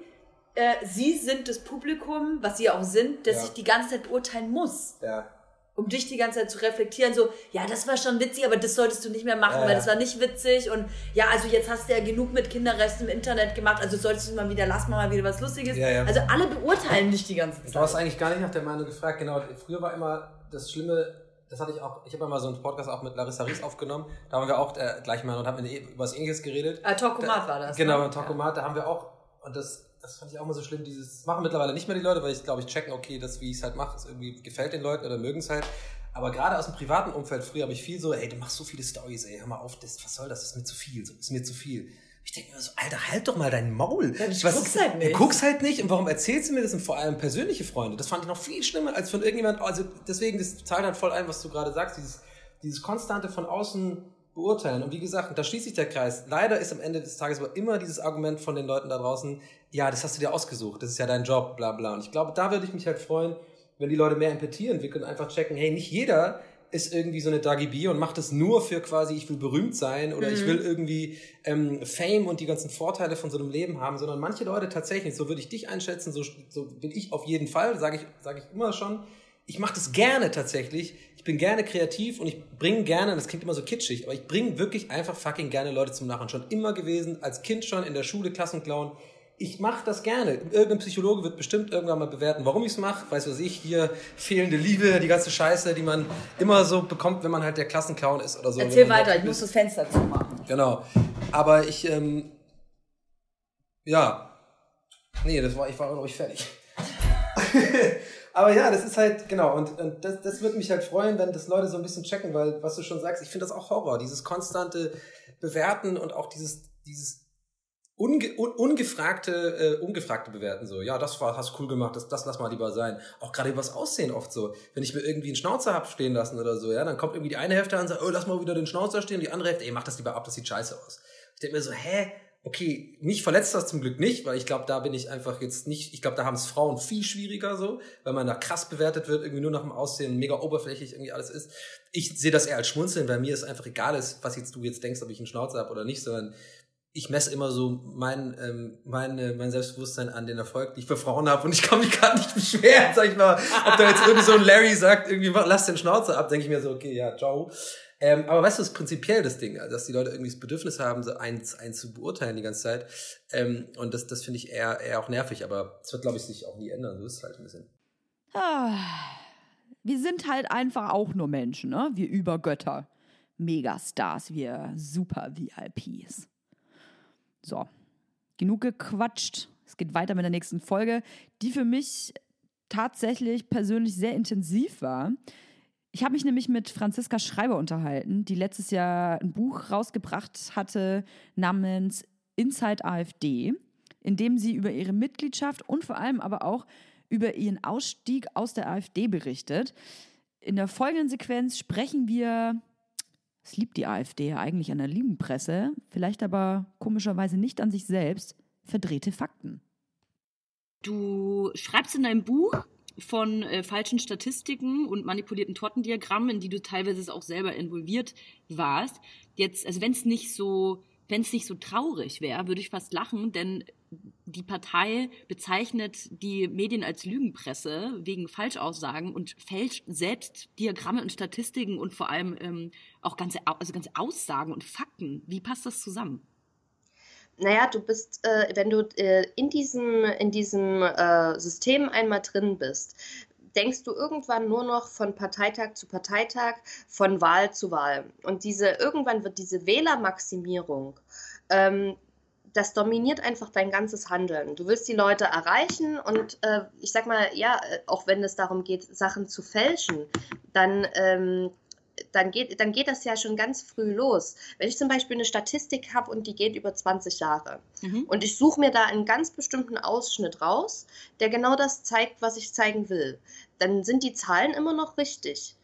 äh, sie sind das Publikum, was sie auch sind, das Ja. sich die ganze Zeit beurteilen muss, Ja. um dich die ganze Zeit zu reflektieren. So, ja, das war schon witzig, aber das solltest du nicht mehr machen, Ja, weil das war nicht witzig. Und ja, also jetzt hast du ja genug mit Kinderresten im Internet gemacht, also solltest du mal wieder, lass mal wieder was Lustiges. Ja, ja. Also alle beurteilen dich die ganze Du hast Zeit. eigentlich gar nicht nach der Meinung gefragt. Genau, früher war immer das Schlimme, das hatte ich auch, ich habe mal so einen Podcast auch mit Larissa Ries aufgenommen. Da haben wir auch äh, gleich mal und haben über was ähnliches geredet. Äh, Talkomat war das. Genau, ne? Talkomat, da haben wir auch, und das, das fand ich auch mal so schlimm, dieses, das machen mittlerweile nicht mehr die Leute, weil ich glaube, ich checken, okay, das, wie ich es halt mache, ist irgendwie gefällt den Leuten oder mögen es halt. Aber gerade aus dem privaten Umfeld, früher habe ich viel so, ey, du machst so viele Stories, ey, hör mal auf, das, was soll das, das ist mir zu viel, so, ist mir zu viel. Ich denke mir so, Alter, halt doch mal dein Maul. Ja, du Was halt nicht. Du guckst halt nicht und warum erzählst du mir das? Und vor allem persönliche Freunde. Das fand ich noch viel schlimmer als von irgendjemand. Also deswegen, das zahlt halt voll ein, was du gerade sagst. Dieses, dieses konstante von außen beurteilen. Und wie gesagt, da schließt sich der Kreis. Leider ist am Ende des Tages aber immer dieses Argument von den Leuten da draußen, ja, das hast du dir ausgesucht, das ist ja dein Job, bla bla. Und ich glaube, da würde ich mich halt freuen, wenn die Leute mehr Empathie entwickeln, einfach checken, hey, nicht jeder ist irgendwie so eine Dagi B und macht es nur für quasi, ich will berühmt sein oder ich will irgendwie ähm, Fame und die ganzen Vorteile von so einem Leben haben, sondern manche Leute tatsächlich, so würde ich dich einschätzen, so, so bin ich auf jeden Fall, sage ich, sag ich immer schon, ich mache das gerne tatsächlich. Ich bin gerne kreativ und ich bringe gerne, das klingt immer so kitschig, aber ich bringe wirklich einfach fucking gerne Leute zum Lachen. Schon immer gewesen, als Kind schon in der Schule, Klassenclown. Ich mache das gerne. Irgendein Psychologe wird bestimmt irgendwann mal bewerten, warum ich es mache. Weiß was ich, hier fehlende Liebe, die ganze Scheiße, die man immer so bekommt, wenn man halt der Klassenclown ist oder so. Erzähl weiter, ich muss das Fenster zumachen. Genau. Aber ich, ähm, ja. Nee, das war, ich war noch nicht fertig. Aber ja, das ist halt, genau, und, und das, das würde mich halt freuen, wenn das Leute so ein bisschen checken, weil, was du schon sagst, ich finde das auch Horror, dieses konstante Bewerten und auch dieses, dieses unge, un, ungefragte, äh, ungefragte Bewerten so. Ja, das war, hast cool gemacht, das, das lass mal lieber sein. Auch gerade übers Aussehen oft so. Wenn ich mir irgendwie einen Schnauzer hab stehen lassen oder so, ja, dann kommt irgendwie die eine Hälfte an und sagt, oh, lass mal wieder den Schnauzer stehen, und die andere Hälfte, ey, mach das lieber ab, das sieht scheiße aus. Ich denke mir so, hä? Okay, mich verletzt das zum Glück nicht, weil ich glaube, da bin ich einfach jetzt nicht, ich glaube, da haben es Frauen viel schwieriger so, weil man da krass bewertet wird, irgendwie nur nach dem Aussehen, mega oberflächlich irgendwie alles ist. Ich sehe das eher als Schmunzeln, weil mir es einfach egal ist, was jetzt du jetzt denkst, ob ich einen Schnauzer habe oder nicht, sondern ich messe immer so mein, ähm, mein, mein Selbstbewusstsein an den Erfolg, den ich für Frauen habe und ich kann mich gerade nicht beschweren, sag ich mal. Ob da jetzt irgendwie so ein Larry sagt, irgendwie lass den Schnauzer ab, denke ich mir so, okay, ja, ciao. Ähm, aber weißt du, das ist prinzipiell das Ding, dass die Leute irgendwie das Bedürfnis haben, so eins, eins zu beurteilen die ganze Zeit. Ähm, und das, das finde ich eher, eher auch nervig, aber es wird, glaube ich, sich auch nie ändern. So ist es halt ein bisschen. Ah, wir sind halt einfach auch nur Menschen, ne? Wir Übergötter. Megastars, wir super VIPs. So, genug gequatscht. Es geht weiter mit der nächsten Folge, die für mich tatsächlich persönlich sehr intensiv war. Ich habe mich nämlich mit Franziska Schreiber unterhalten, die letztes Jahr ein Buch rausgebracht hatte namens Inside AfD, in dem sie über ihre Mitgliedschaft und vor allem aber auch über ihren Ausstieg aus der AfD berichtet. In der folgenden Sequenz sprechen wir, es liebt die AfD ja eigentlich an der Lügenpresse, vielleicht aber komischerweise nicht an sich selbst, verdrehte Fakten. Du schreibst in deinem Buch von äh, falschen Statistiken und manipulierten Tortendiagrammen, in die du teilweise auch selber involviert warst. Jetzt, also wenn es nicht so, wenn es nicht so traurig wäre, würde ich fast lachen, denn die Partei bezeichnet die Medien als Lügenpresse wegen Falschaussagen und fälscht selbst Diagramme und Statistiken und vor allem ähm, auch ganze, also ganze Aussagen und Fakten. Wie passt das zusammen? Naja, du bist, äh, wenn du äh, in diesem, in diesem äh, System einmal drin bist, denkst du irgendwann nur noch von Parteitag zu Parteitag, von Wahl zu Wahl. Und diese, irgendwann wird diese Wählermaximierung, ähm, das dominiert einfach dein ganzes Handeln. Du willst die Leute erreichen und äh, ich sag mal, ja, äh, auch wenn es darum geht, Sachen zu fälschen, dann ähm, dann geht, dann geht das ja schon ganz früh los. Wenn ich zum Beispiel eine Statistik habe und die geht über 20 Jahre Mhm. und ich suche mir da einen ganz bestimmten Ausschnitt raus, der genau das zeigt, was ich zeigen will, dann sind die Zahlen immer noch richtig.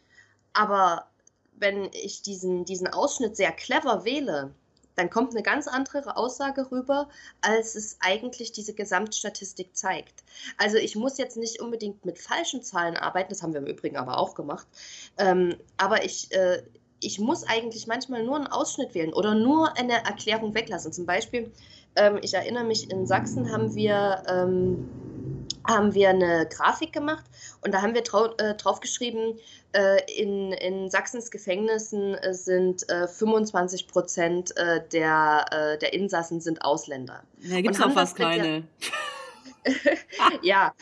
Aber wenn ich diesen, diesen Ausschnitt sehr clever wähle, dann kommt eine ganz andere Aussage rüber, als es eigentlich diese Gesamtstatistik zeigt. Also ich muss jetzt nicht unbedingt mit falschen Zahlen arbeiten, das haben wir im Übrigen aber auch gemacht, ähm, aber ich, äh, ich muss eigentlich manchmal nur einen Ausschnitt wählen oder nur eine Erklärung weglassen. Zum Beispiel, ähm, ich erinnere mich, in Sachsen haben wir, ähm, haben wir eine Grafik gemacht und da haben wir drau äh, draufgeschrieben, äh, in, in Sachsens Gefängnissen äh, sind äh, 25 Prozent äh, der, äh, der Insassen sind Ausländer. Da gibt's Und auch fast keine. ja,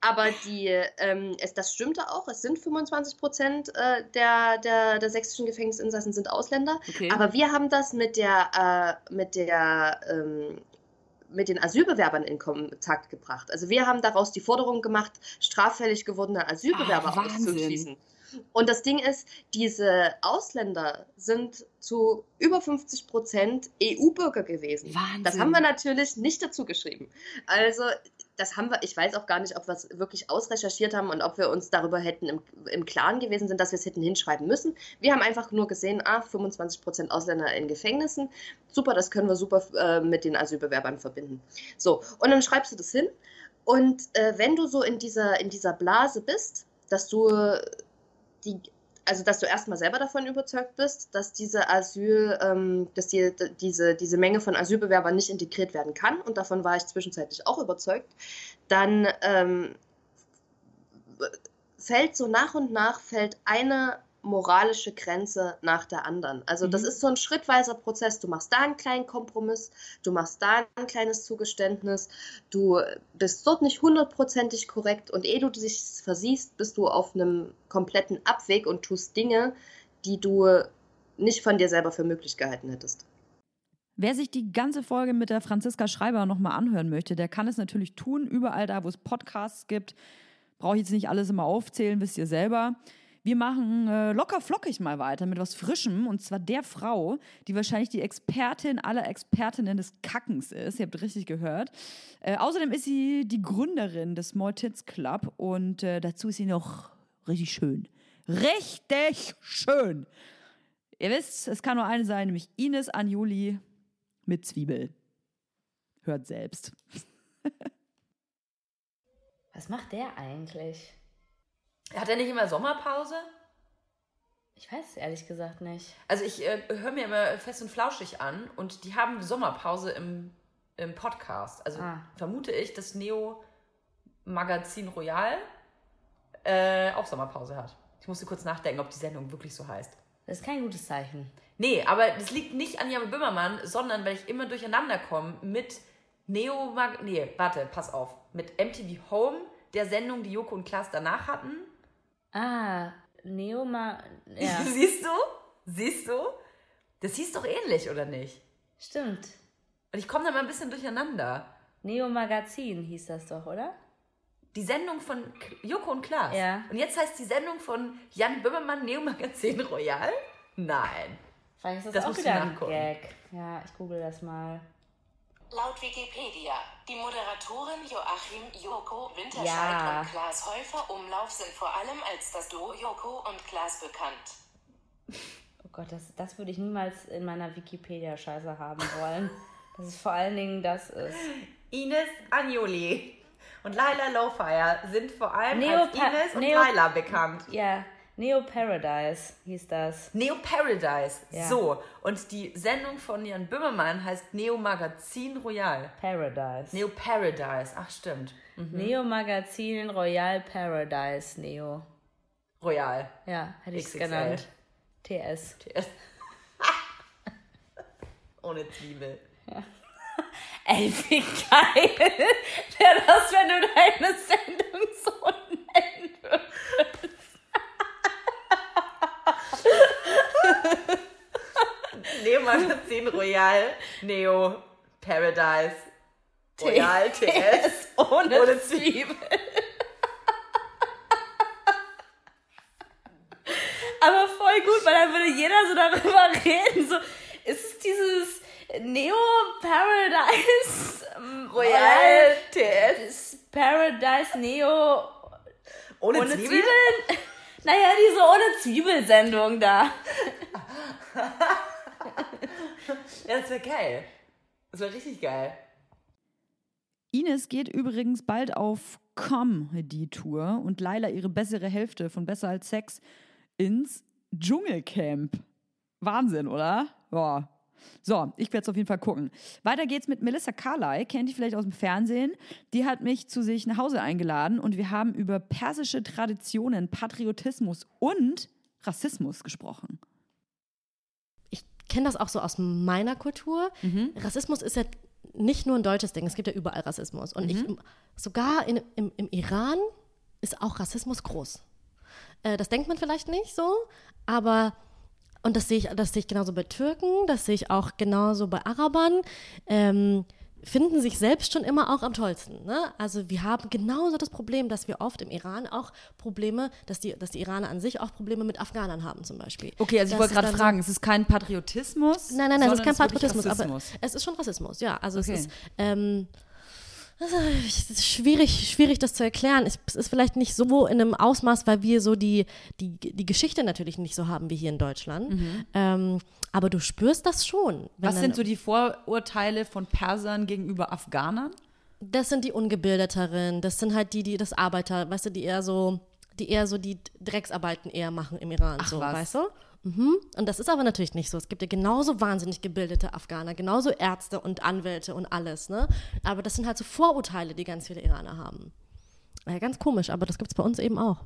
aber die, ähm, es, das stimmte auch. Es sind 25 Prozent äh, der, der, der sächsischen Gefängnisinsassen sind Ausländer. Okay. Aber wir haben das mit der, äh, mit der, ähm, mit den Asylbewerbern in Kontakt gebracht. Also wir haben daraus die Forderung gemacht, straffällig gewordene Asylbewerber Ah, auszuschließen. Und das Ding ist, diese Ausländer sind zu über 50 Prozent EU-Bürger gewesen. Wahnsinn. Das haben wir natürlich nicht dazu geschrieben. Also, das haben wir, ich weiß auch gar nicht, ob wir es wirklich ausrecherchiert haben und ob wir uns darüber hätten im, im Klaren gewesen sind, dass wir es hätten hinschreiben müssen. Wir haben einfach nur gesehen, ah, 25 Prozent Ausländer in Gefängnissen. Super, das können wir super äh, mit den Asylbewerbern verbinden. So, und dann schreibst du das hin. Und äh, wenn du so in dieser, in dieser Blase bist, dass du die, also dass du erstmal selber davon überzeugt bist, dass diese Asyl, ähm, dass die, diese, diese Menge von Asylbewerbern nicht integriert werden kann, und davon war ich zwischenzeitlich auch überzeugt, dann ähm, fällt so nach und nach fällt eine moralische Grenze nach der anderen. Also das Mhm. ist so ein schrittweiser Prozess. Du machst da einen kleinen Kompromiss, du machst da ein kleines Zugeständnis, du bist dort nicht hundertprozentig korrekt und ehe du dich versiehst, bist du auf einem kompletten Abweg und tust Dinge, die du nicht von dir selber für möglich gehalten hättest. Wer sich die ganze Folge mit der Franziska Schreiber nochmal anhören möchte, der kann es natürlich tun, überall da, wo es Podcasts gibt. Brauche ich jetzt nicht alles immer aufzählen, wisst ihr selber. Wir machen äh, locker flockig mal weiter mit was Frischem und zwar der Frau, die wahrscheinlich die Expertin aller Expertinnen des Kackens ist. Ihr habt richtig gehört. Äh, außerdem ist sie die Gründerin des Small Tits Club und äh, dazu ist sie noch richtig schön. Richtig schön. Ihr wisst, es kann nur eine sein, nämlich Ines Anjuli mit Zwiebel. Hört selbst. Was macht der eigentlich? Hat er nicht immer Sommerpause? Ich weiß es ehrlich gesagt nicht. Also ich äh, höre mir immer fest und flauschig an und die haben Sommerpause im, im Podcast. Also Ah. vermute ich, dass Neo Magazin Royal äh, auch Sommerpause hat. Ich musste kurz nachdenken, ob die Sendung wirklich so heißt. Das ist kein gutes Zeichen. Nee, aber das liegt nicht an Jan Böhmermann, sondern weil ich immer durcheinander komme mit Neo Mag Nee, warte, pass auf. Mit MTV Home, der Sendung, die Joko und Klaas danach hatten. Ah, Neoma. Ja, Siehst du? Siehst du? Das hieß doch ähnlich, oder nicht? stimmt. Und ich komme da mal ein bisschen durcheinander. Neo Magazin hieß das doch, oder? Die Sendung von Joko und Klaas. Ja. Und jetzt heißt die Sendung von Jan Böhmermann Neo Magazin Royal? Nein. Vielleicht ist das, Das auch musst du wieder ein nachgucken. Gag. Ja, ich google das mal. Laut Wikipedia, die Moderatoren Joachim Joko Winterscheid Ja. und Klaas Häufer Umlauf sind vor allem als das Duo Joko und Klaas bekannt. Oh Gott, das, das würde ich niemals in meiner Wikipedia-Scheiße haben wollen. Das ist vor allen Dingen das ist. Ines Anjoli und Laila Lowfire sind vor allem Neo als Ines und Neo- Laila bekannt. Ja, Neo Paradise hieß das. Neo Paradise. Ja. So. Und die Sendung von Jan Böhmermann heißt Neo Magazin Royal. Paradise. Neo Paradise. Ach, stimmt. Neo Magazin Royal Paradise Neo. Royal. Ja, hätte ich es genannt. TS. Ohne Zwiebel. Ey, wie geil wäre das, wenn du deine Sendung so nennen würdest. Neo Magazin Royal. Neo Paradise. Royal TS. Ohne, Ohne Zwiebel. Aber voll gut, weil dann würde jeder so darüber reden. So, ist es dieses Neo Paradise ähm, Royal TS. Paradise Neo Ohne, ohne Zwiebel? Zwiebeln? Naja, diese ohne Zwiebelsendung da. Ja, das wäre geil. Das wäre richtig geil. Ines geht übrigens bald auf Comedy-Tour und Laila ihre bessere Hälfte von Besser als Sex ins Dschungelcamp. Wahnsinn, oder? Ja. So, ich werde es auf jeden Fall gucken. Weiter geht's mit Melissa Carley, kennt ihr vielleicht aus dem Fernsehen. Die hat mich zu sich nach Hause eingeladen und wir haben über persische Traditionen, Patriotismus und Rassismus gesprochen. ich kenne das auch so aus meiner Kultur. Rassismus ist ja nicht nur ein deutsches Ding, es gibt ja überall Rassismus. Und ich, sogar in, im, im Iran ist auch Rassismus groß. Äh, das denkt man vielleicht nicht so, aber und das sehe ich, das sehe ich genauso bei Türken, das sehe ich auch genauso bei Arabern. Ähm, finden sich selbst schon immer auch am tollsten. Ne? Also wir haben genauso das Problem, dass wir oft im Iran auch Probleme, dass die, dass die Iraner an sich auch Probleme mit Afghanern haben zum Beispiel. Okay, also ich Das wollte ist gerade dann so- fragen, es ist kein Patriotismus? Nein, nein, nein, es ist kein Patriotismus, aber es ist schon Rassismus, ja. Also Okay. es ist, ähm, es ist schwierig, schwierig, das zu erklären. Es ist vielleicht nicht so in einem Ausmaß, weil wir so die, die, die Geschichte natürlich nicht so haben wie hier in Deutschland. Ähm, aber du spürst das schon. Mhm. Was sind so die Vorurteile von Persern gegenüber Afghanern? das sind die Ungebildeteren, das sind halt die, die das Arbeiter, weißt du, die eher so, die eher so die Drecksarbeiten eher machen im Iran, Ach so, was. weißt du? Mhm. Und das ist aber natürlich nicht so. Es gibt ja genauso wahnsinnig gebildete Afghaner, genauso Ärzte und Anwälte und alles, ne? Aber das sind halt so Vorurteile, die ganz viele Iraner haben. Ja, ganz komisch, aber das gibt es bei uns eben auch.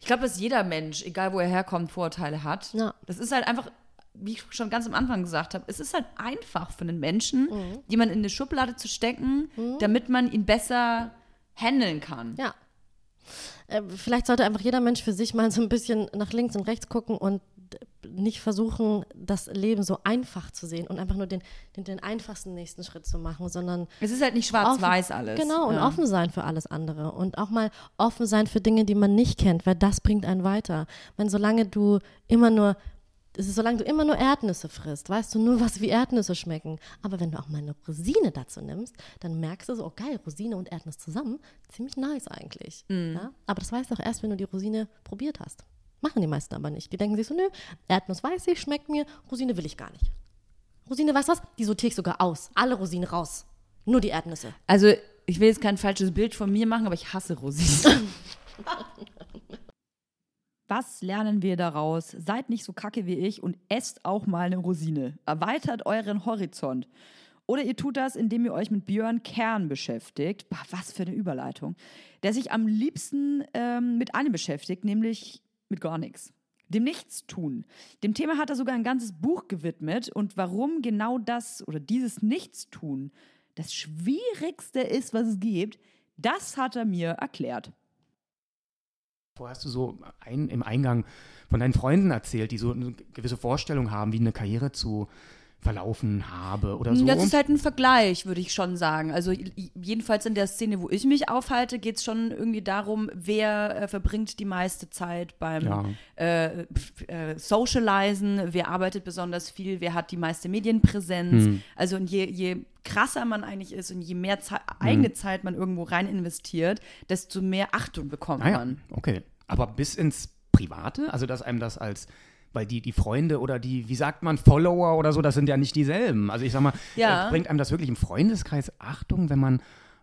Ich glaube, dass jeder Mensch, egal wo er herkommt, Vorurteile hat. Ja. Das ist halt einfach, wie ich schon ganz am Anfang gesagt habe, es ist halt einfach für einen Menschen, jemanden in eine Schublade zu stecken, damit man ihn besser handeln kann. Ja. Äh, vielleicht sollte einfach jeder Mensch für sich mal so ein bisschen nach links und rechts gucken und nicht versuchen, das Leben so einfach zu sehen und einfach nur den, den, den einfachsten nächsten Schritt zu machen, sondern Es ist halt nicht schwarz-weiß alles. Genau, und Ja. offen sein für alles andere und auch mal offen sein für Dinge, die man nicht kennt, weil das bringt einen weiter. Wenn solange du immer nur es ist, solange du immer nur Erdnüsse frisst, weißt du nur, was wie Erdnüsse schmecken. Aber wenn du auch mal eine Rosine dazu nimmst, dann merkst du so, oh geil, Rosine und Erdnuss zusammen, ziemlich nice eigentlich. Mhm. Ja? Aber das weißt du auch erst, wenn du die Rosine probiert hast. Machen die meisten aber nicht. Die denken sich so, nö, Erdnuss weiß ich, schmeckt mir, Rosine will ich gar nicht. Rosine, weißt du was? Die sortiere ich sogar aus. Alle Rosinen raus. Nur die Erdnüsse. Also, ich will jetzt kein falsches Bild von mir machen, aber ich hasse Rosinen. Was lernen wir daraus? Seid nicht so kacke wie ich und esst auch mal eine Rosine. Erweitert euren Horizont. Oder ihr tut das, indem ihr euch mit Björn Kern beschäftigt. Boah, was für eine Überleitung. Der sich am liebsten ähm, mit einem beschäftigt, nämlich mit gar nichts. Dem Nichtstun. Dem Thema hat er sogar ein ganzes Buch gewidmet. Und warum genau das oder dieses Nichtstun das Schwierigste ist, was es gibt, das hat er mir erklärt. Vorher hast du so ein, im Eingang von deinen Freunden erzählt, die so eine gewisse Vorstellung haben, wie eine Karriere zu verlaufen habe oder so. Das ist halt ein Vergleich, würde ich schon sagen. Also jedenfalls in der Szene, wo ich mich aufhalte, geht es schon irgendwie darum, wer äh, verbringt die meiste Zeit beim Ja. äh, äh, Socializen, wer arbeitet besonders viel, wer hat die meiste Medienpräsenz. Hm. Also und je, je krasser man eigentlich ist und je mehr Ze Hm. eigene Zeit man irgendwo rein investiert, desto mehr Achtung bekommt Ah ja, man. okay. Aber bis ins Private, also dass einem das als, weil die, die Freunde oder die, wie sagt man, Follower oder so, das sind ja nicht dieselben. Also ich sag mal, Ja. äh, bringt einem das wirklich im Freundeskreis Achtung, wenn man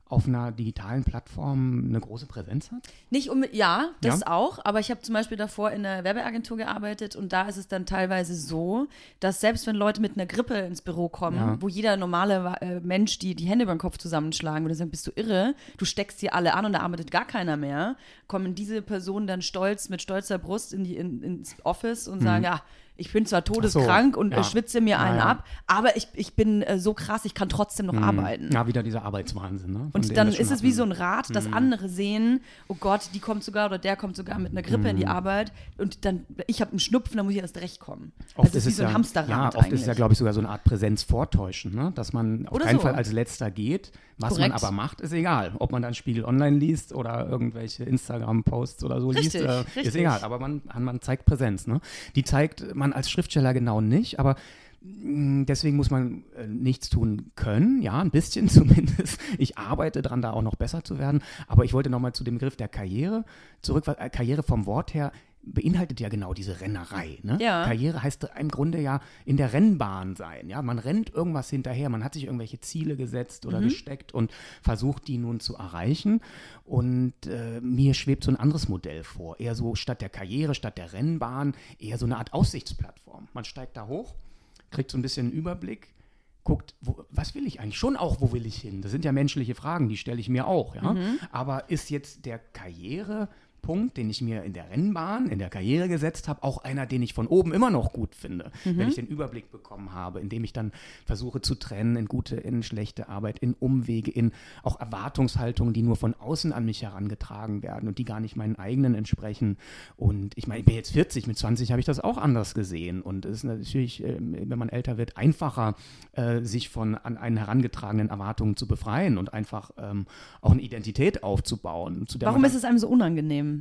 auf einer digitalen Plattform eine große Präsenz hat? Nicht um, ja, das Ja. auch, aber ich habe zum Beispiel davor in einer Werbeagentur gearbeitet und da ist es dann teilweise so, dass selbst wenn Leute mit einer Grippe ins Büro kommen, Ja. wo jeder normale äh, Mensch die, die Hände über den Kopf zusammenschlagen würde, sagen, bist du irre, du steckst hier alle an und da arbeitet gar keiner mehr, kommen diese Personen dann stolz, mit stolzer Brust in die, in, ins Office und sagen, ja, ich bin zwar todeskrank und Mhm. ja. äh, schwitze mir Ja, einen ja. ab, aber ich, ich bin äh, so krass, ich kann trotzdem noch arbeiten. Hm. Ja, wieder dieser Arbeitswahnsinn. Ne? Und dann ist es wie so ein Rad, dass Mhm. andere sehen, oh Gott, die kommt sogar oder der kommt sogar mit einer Grippe in die Mhm. Arbeit und dann, ich habe einen Schnupfen, dann muss ich erst recht kommen. Oft das ist wie so ein ja, Hamsterrad Ja, oft eigentlich. ist es ja, glaube ich, sogar so eine Art Präsenz vortäuschen, ne? dass man auf Oder keinen so. Fall als Letzter geht. Was man Korrekt. aber macht, ist egal. Ob man dann Spiegel Online liest oder irgendwelche Instagram-Posts oder so Richtig, liest, äh, richtig. ist egal. Aber man, man zeigt Präsenz. Ne? Die zeigt man als Schriftsteller genau nicht, aber mh, Deswegen muss man äh, nichts tun können, ja, ein bisschen zumindest. Ich arbeite dran, da auch noch besser zu werden. Aber ich wollte nochmal zu dem Begriff der Karriere zurück, weil äh, Karriere vom Wort her beinhaltet ja genau diese Rennerei. Ne? Ja. Karriere heißt im Grunde ja in der Rennbahn sein. Ja? Man rennt irgendwas hinterher, man hat sich irgendwelche Ziele gesetzt oder Mhm. gesteckt und versucht, die nun zu erreichen. Und äh, mir schwebt so ein anderes Modell vor. Eher so statt der Karriere, statt der Rennbahn, eher so eine Art Aussichtsplattform. Man steigt da hoch, kriegt so ein bisschen einen Überblick, guckt, wo, was will ich eigentlich? Schon auch, wo will ich hin? Das sind ja menschliche Fragen, die stelle ich mir auch. Ja? Mhm. Aber ist jetzt der Karriere Startpunkt, den ich mir in der Rennbahn, in der Karriere gesetzt habe, auch einer, den ich von oben immer noch gut finde, Mhm. wenn ich den Überblick bekommen habe, indem ich dann versuche zu trennen in gute, in schlechte Arbeit, in Umwege, in auch Erwartungshaltungen, die nur von außen an mich herangetragen werden und die gar nicht meinen eigenen entsprechen. Und ich meine, ich bin jetzt 40, mit 20 habe ich das auch anders gesehen. Und es ist natürlich, ähm, wenn man älter wird, einfacher, äh, sich von an einen herangetragenen Erwartungen zu befreien und einfach ähm, auch eine Identität aufzubauen. Warum ist es einem so unangenehm?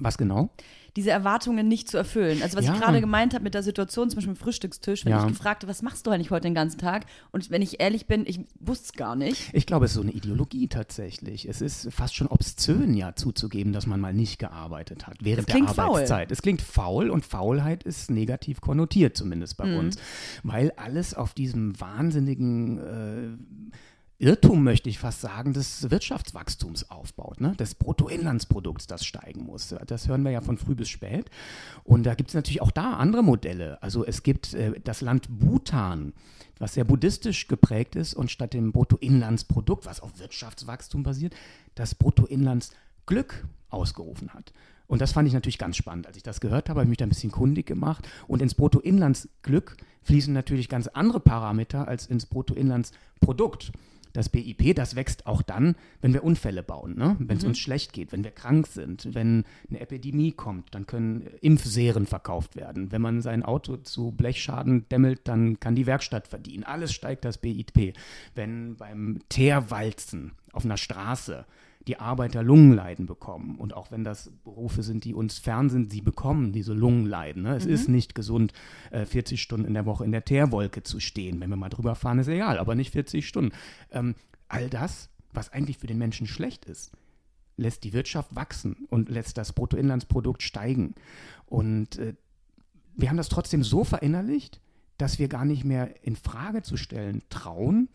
Was genau? diese Erwartungen nicht zu erfüllen. Also was Ja. ich gerade gemeint habe mit der Situation, zum Beispiel im Frühstückstisch, wenn Ja. ich gefragt habe, was machst du eigentlich heute den ganzen Tag? Und wenn ich ehrlich bin, ich wusste es gar nicht. Ich glaube, es ist so eine Ideologie tatsächlich. Es ist fast schon obszön, ja, zuzugeben, dass man mal nicht gearbeitet hat während der klingt faul. Arbeitszeit. Es klingt faul und Faulheit ist negativ konnotiert, zumindest bei Mhm. uns. Weil alles auf diesem wahnsinnigen äh, Irrtum, möchte ich fast sagen, des Wirtschaftswachstums aufbaut, ne? des Bruttoinlandsprodukts, das steigen muss. Das hören wir ja von früh bis spät. Und da gibt es natürlich auch da andere Modelle. Also es gibt äh, das Land Bhutan, was sehr buddhistisch geprägt ist und statt dem Bruttoinlandsprodukt, was auf Wirtschaftswachstum basiert, das Bruttoinlandsglück ausgerufen hat. Und das fand ich natürlich ganz spannend. Als ich das gehört habe, habe ich mich da ein bisschen kundig gemacht. Und ins Bruttoinlandsglück fließen natürlich ganz andere Parameter als ins Bruttoinlandsprodukt. Das BIP, das wächst auch dann, wenn wir Unfälle bauen, ne? wenn es Mhm. uns schlecht geht, wenn wir krank sind, wenn eine Epidemie kommt, dann können Impfserien verkauft werden. Wenn man sein Auto zu Blechschaden dämmelt, dann kann die Werkstatt verdienen. Alles steigt das BIP. Wenn beim Teerwalzen auf einer Straße die Arbeiter Lungenleiden bekommen. Und auch wenn das Berufe sind, die uns fern sind, sie bekommen diese Lungenleiden. Ne? Es Mhm. ist nicht gesund, äh, 40 Stunden in der Woche in der Teerwolke zu stehen. Wenn wir mal drüber fahren, ist egal, aber nicht 40 Stunden. Ähm, all das, was eigentlich für den Menschen schlecht ist, lässt die Wirtschaft wachsen und lässt das Bruttoinlandsprodukt steigen. Und äh, wir haben das trotzdem so verinnerlicht, dass wir gar nicht mehr in Frage zu stellen trauen,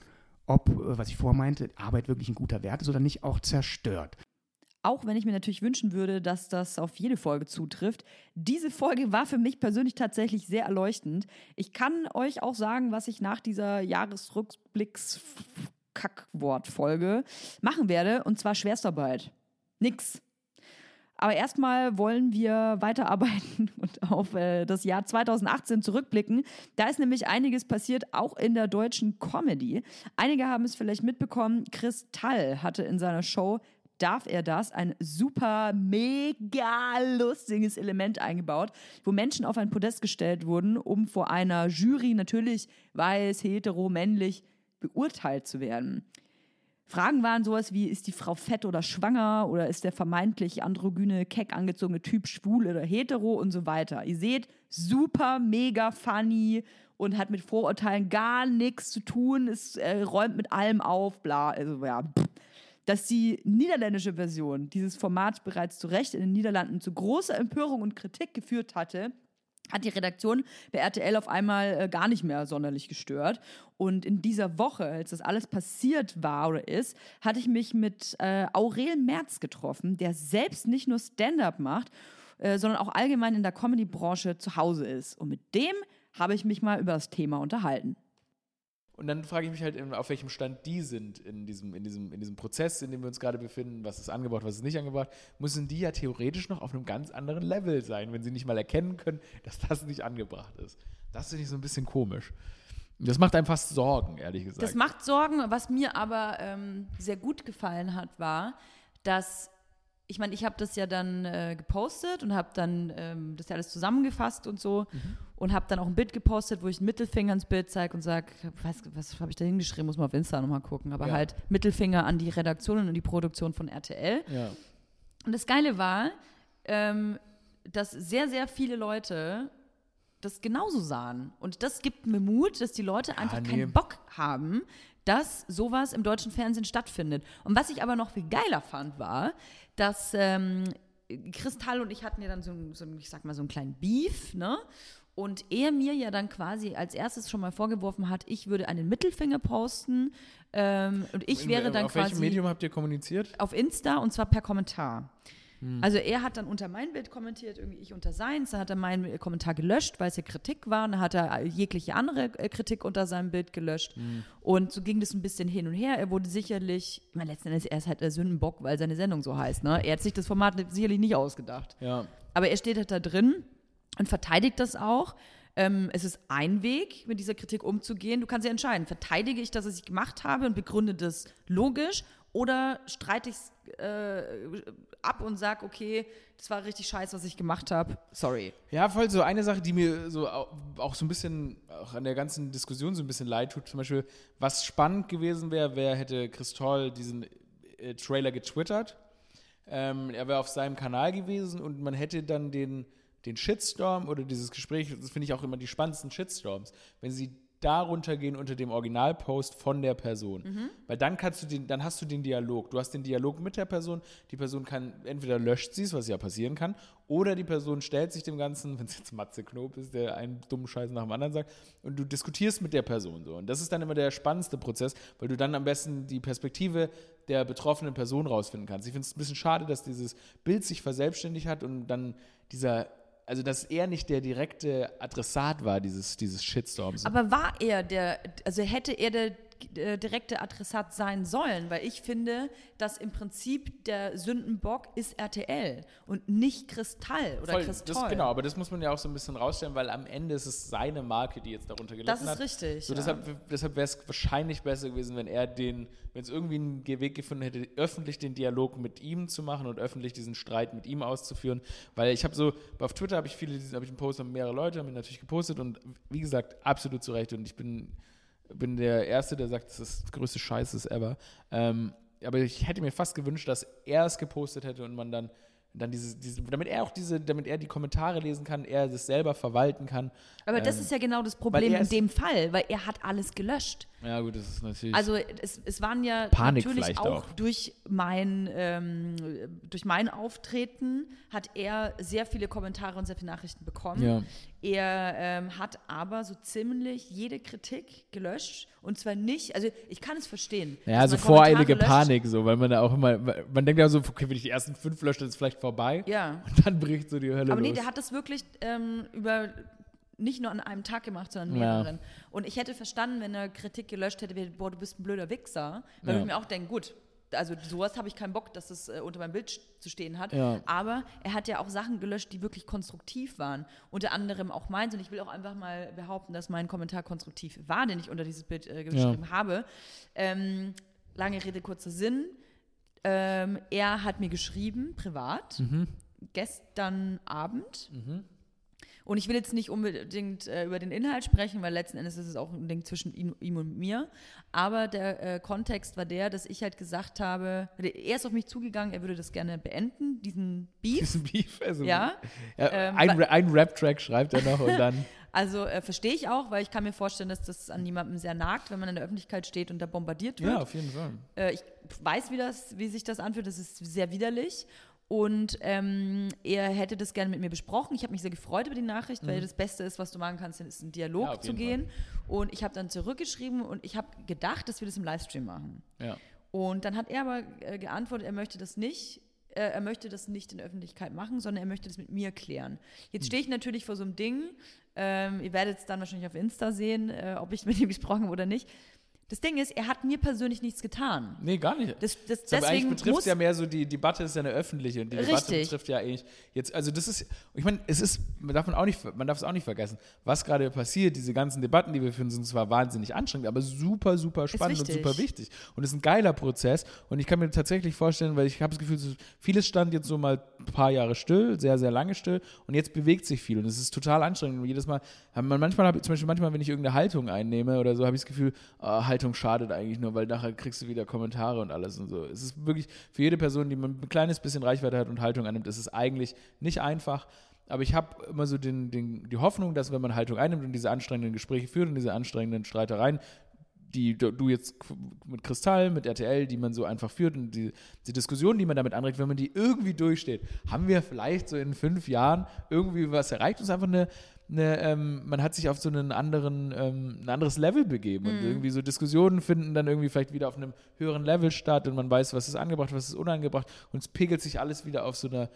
ob, äh, was ich vorher meinte, Arbeit wirklich ein guter Wert ist oder nicht auch zerstört. Auch wenn ich mir natürlich wünschen würde, dass das auf jede Folge zutrifft. Diese Folge war für mich persönlich tatsächlich sehr erleuchtend. Ich kann euch auch sagen, was ich nach dieser Jahresrückblicks-Kackwort-Folge machen werde, und zwar Schwerstarbeit. Nix. Aber erstmal wollen wir weiterarbeiten und auf äh, das Jahr 2018 zurückblicken. Da ist nämlich einiges passiert, auch in der deutschen Comedy. Einige haben es vielleicht mitbekommen. Chris Tall hatte in seiner Show Darf er das? Ein super, mega lustiges Element eingebaut, wo Menschen auf ein Podest gestellt wurden, um vor einer Jury natürlich weiß, hetero, männlich beurteilt zu werden. Fragen waren sowas wie, ist die Frau fett oder schwanger oder ist der vermeintlich androgyne, keck angezogene Typ schwul oder hetero und so weiter. Ihr seht, super, mega funny und hat mit Vorurteilen gar nichts zu tun, es äh, räumt mit allem auf, bla, also ja. Dass die niederländische Version dieses Formats bereits zu Recht in den Niederlanden zu großer Empörung und Kritik geführt hatte, hat die Redaktion bei RTL auf einmal äh, gar nicht mehr sonderlich gestört. Und in dieser Woche, als das alles passiert war oder ist, hatte ich mich mit äh, Aurel Merz getroffen, der selbst nicht nur Stand-up macht, äh, sondern auch allgemein in der Comedy-Branche zu Hause ist. Und mit dem habe ich mich mal über das Thema unterhalten. Und dann frage ich mich halt, auf welchem Stand die sind in diesem, in, diesem, in diesem Prozess, in dem wir uns gerade befinden, was ist angebracht, was ist nicht angebracht, müssen die ja theoretisch noch auf einem ganz anderen Level sein, wenn sie nicht mal erkennen können, dass das nicht angebracht ist. Das finde ich so ein bisschen komisch. Das macht einem fast Sorgen, ehrlich gesagt. Das macht Sorgen. Was mir aber ähm, sehr gut gefallen hat, war, dass ich meine, ich habe das ja dann äh, gepostet und habe dann ähm, das ja alles zusammengefasst und so Mhm. Und habe dann auch ein Bild gepostet, wo ich einen Mittelfinger ins Bild zeige und sage, was, was habe ich da hingeschrieben, muss man auf Insta nochmal gucken, aber Ja. halt Mittelfinger an die Redaktion und die Produktion von RTL. Ja. Und das Geile war, ähm, dass sehr, sehr viele Leute das genauso sahen. Und das gibt mir Mut, dass die Leute einfach nee. keinen Bock haben, dass sowas im deutschen Fernsehen stattfindet. Und was ich aber noch viel geiler fand, war, dass ähm, Kristall und ich hatten ja dann so, ein- so ich sag mal, so einen kleinen Beef, ne? Und er mir ja dann quasi als erstes schon mal vorgeworfen hat, ich würde einen Mittelfinger posten ähm, und ich In- wäre dann auf quasi welchem Medium habt ihr kommuniziert? auf Insta und zwar per Kommentar. Also er hat dann unter mein Bild kommentiert, irgendwie ich unter seins, dann hat er meinen Kommentar gelöscht, weil es ja Kritik war, dann hat er jegliche andere äh, Kritik unter seinem Bild gelöscht. Und so ging das ein bisschen hin und her. Er wurde sicherlich, ich meine, letzten Endes, er ist halt der Sündenbock, weil seine Sendung so heißt. Ne? Er hat sich das Format sicherlich nicht ausgedacht. Ja. Aber er steht halt da drin und verteidigt das auch. Ähm, es ist ein Weg, mit dieser Kritik umzugehen. Du kannst ja entscheiden, verteidige ich das, was ich gemacht habe und begründe das logisch oder streite ich es äh, ab und sage, okay, das war richtig scheiße, was ich gemacht habe. Sorry. Ja, voll so eine Sache, die mir so au- auch so ein bisschen, auch an der ganzen Diskussion so ein bisschen leid tut. Zum Beispiel, was spannend gewesen wäre, wer hätte Chris Toll diesen äh, Trailer getwittert. Ähm, er wäre auf seinem Kanal gewesen und man hätte dann den, den Shitstorm oder dieses Gespräch, das finde ich auch immer die spannendsten Shitstorms, wenn sie darunter gehen unter dem Originalpost von der Person. Mhm. Weil dann kannst du den, dann hast du den Dialog. Du hast den Dialog mit der Person. Die Person kann, entweder löscht sie es, was ja passieren kann, oder die Person stellt sich dem Ganzen, wenn es jetzt Matze Knob ist, der einen dummen Scheiß nach dem anderen sagt, und du diskutierst mit der Person so. Und das ist dann immer der spannendste Prozess, weil du dann am besten die Perspektive der betroffenen Person rausfinden kannst. Ich finde es ein bisschen schade, dass dieses Bild sich verselbstständigt hat und dann dieser, also dass er nicht der direkte Adressat war dieses, dieses Shitstorms. Aber war er der, also hätte er der äh, direkte Adressat sein sollen, weil ich finde, dass im Prinzip der Sündenbock ist RTL und nicht Kristall oder Voll, Kristall. das, genau, aber das muss man ja auch so ein bisschen rausstellen, weil am Ende ist es seine Marke, die jetzt darunter gelitten Das ist hat. richtig, So, ja. Deshalb, deshalb wäre es wahrscheinlich besser gewesen, wenn er den, wenn es irgendwie einen Weg gefunden hätte, öffentlich den Dialog mit ihm zu machen und öffentlich diesen Streit mit ihm auszuführen. Weil ich habe so, auf Twitter habe ich viele, habe ich einen Post, haben mehrere Leute haben ihn natürlich gepostet und wie gesagt, absolut zu Recht. Und ich bin, bin der Erste, der sagt, das ist das größte Scheißes ever. Ähm, aber ich hätte mir fast gewünscht, dass er es gepostet hätte und man dann, dann diese, diese, damit er auch diese, damit er die Kommentare lesen kann, er das selber verwalten kann. Aber das Ähm, ist ja genau das Problem in dem Fall, weil er hat alles gelöscht. Ja, gut, das ist natürlich. Also es, es waren ja Panik natürlich auch, auch. durch mein ähm, durch mein Auftreten hat er sehr viele Kommentare und sehr viele Nachrichten bekommen. Ja. Er ähm, hat aber so ziemlich jede Kritik gelöscht und zwar nicht, also ich kann es verstehen. Ja, also Kommentare voreilige löscht. Panik, so, weil man da auch immer, man denkt ja so, okay, wenn ich die ersten fünf lösche, dann ist es vielleicht vorbei. Ja. Und dann bricht so die Hölle Aber nee, los. der hat das wirklich ähm, über nicht nur an einem Tag gemacht, sondern Ja. mehreren. Und ich hätte verstanden, wenn er Kritik gelöscht hätte, wie, boah, du bist ein blöder Wichser. Weil Ja. ich mir auch denke, gut, also sowas habe ich keinen Bock, dass das äh, unter meinem Bild zu stehen hat. Ja. Aber er hat ja auch Sachen gelöscht, die wirklich konstruktiv waren. Unter anderem auch meins. Und ich will auch einfach mal behaupten, dass mein Kommentar konstruktiv war, den ich unter dieses Bild äh, geschrieben habe. Ähm, lange Rede, kurzer Sinn. Ähm, er hat mir geschrieben, privat, Mhm. gestern Abend. Und ich will jetzt nicht unbedingt äh, über den Inhalt sprechen, weil letzten Endes ist es auch ein Ding zwischen ihm, ihm und mir. Aber der äh, Kontext war der, dass ich halt gesagt habe, er ist auf mich zugegangen, er würde das gerne beenden, diesen Beef. Diesen Beef, also, ja. Ja, Ähm, ein, ein Rap-Track schreibt er noch und dann. Also äh, verstehe ich auch, weil ich kann mir vorstellen, dass das an jemandem sehr nagt, wenn man in der Öffentlichkeit steht und da bombardiert wird. ja, auf jeden Fall. Äh, ich weiß, wie, das, wie sich das anfühlt. Das ist sehr widerlich. Und ähm, er hätte das gerne mit mir besprochen. Ich habe mich sehr gefreut über die Nachricht, weil Mhm. das Beste ist, was du machen kannst, ist in Dialog Ja, zu gehen. Und ich habe dann zurückgeschrieben und ich habe gedacht, dass wir das im Livestream machen. Ja. Und dann hat er aber äh, geantwortet, er möchte das nicht. Äh, er möchte das nicht in der Öffentlichkeit machen, sondern er möchte das mit mir klären. Jetzt stehe ich natürlich vor so einem Ding. Ähm, ihr werdet es dann wahrscheinlich auf Insta sehen, äh, ob ich mit ihm gesprochen habe oder nicht. Das Ding ist, er hat mir persönlich nichts getan. Nee, gar nicht. Das, das, Das aber eigentlich deswegen betrifft ja mehr so, die Debatte ist ja eine öffentliche und die Debatte Richtig. betrifft ja eigentlich jetzt, also das ist, ich meine, es ist, man darf, man, auch nicht, man darf es auch nicht vergessen, was gerade passiert, diese ganzen Debatten, die wir führen, sind zwar wahnsinnig anstrengend, aber super, super spannend und super wichtig. Und es ist ein geiler Prozess und ich kann mir tatsächlich vorstellen, weil ich habe das Gefühl, vieles stand jetzt so mal ein paar Jahre still, sehr, sehr lange still und jetzt bewegt sich viel und es ist total anstrengend und jedes Mal, man, manchmal habe ich, zum Beispiel manchmal, wenn ich irgendeine Haltung einnehme oder so, habe ich das Gefühl, ah, Haltung schadet eigentlich nur, weil nachher kriegst du wieder Kommentare und alles und so. Es ist wirklich für jede Person, die man ein kleines bisschen Reichweite hat und Haltung einnimmt, ist es eigentlich nicht einfach. Aber ich habe immer so den, den, die Hoffnung, dass wenn man Haltung einnimmt und diese anstrengenden Gespräche führt und diese anstrengenden Streitereien, die du jetzt mit Kristall, mit RTL, die man so einfach führt und die, die Diskussion, die man damit anregt, wenn man die irgendwie durchsteht, haben wir vielleicht so in fünf Jahren irgendwie was erreicht. Ist einfach eine, eine, ähm, man hat sich auf so einen anderen, ähm, ein anderes Level begeben und Mhm. irgendwie so Diskussionen finden dann irgendwie vielleicht wieder auf einem höheren Level statt und man weiß, was ist angebracht, was ist unangebracht und es pegelt sich alles wieder auf so einer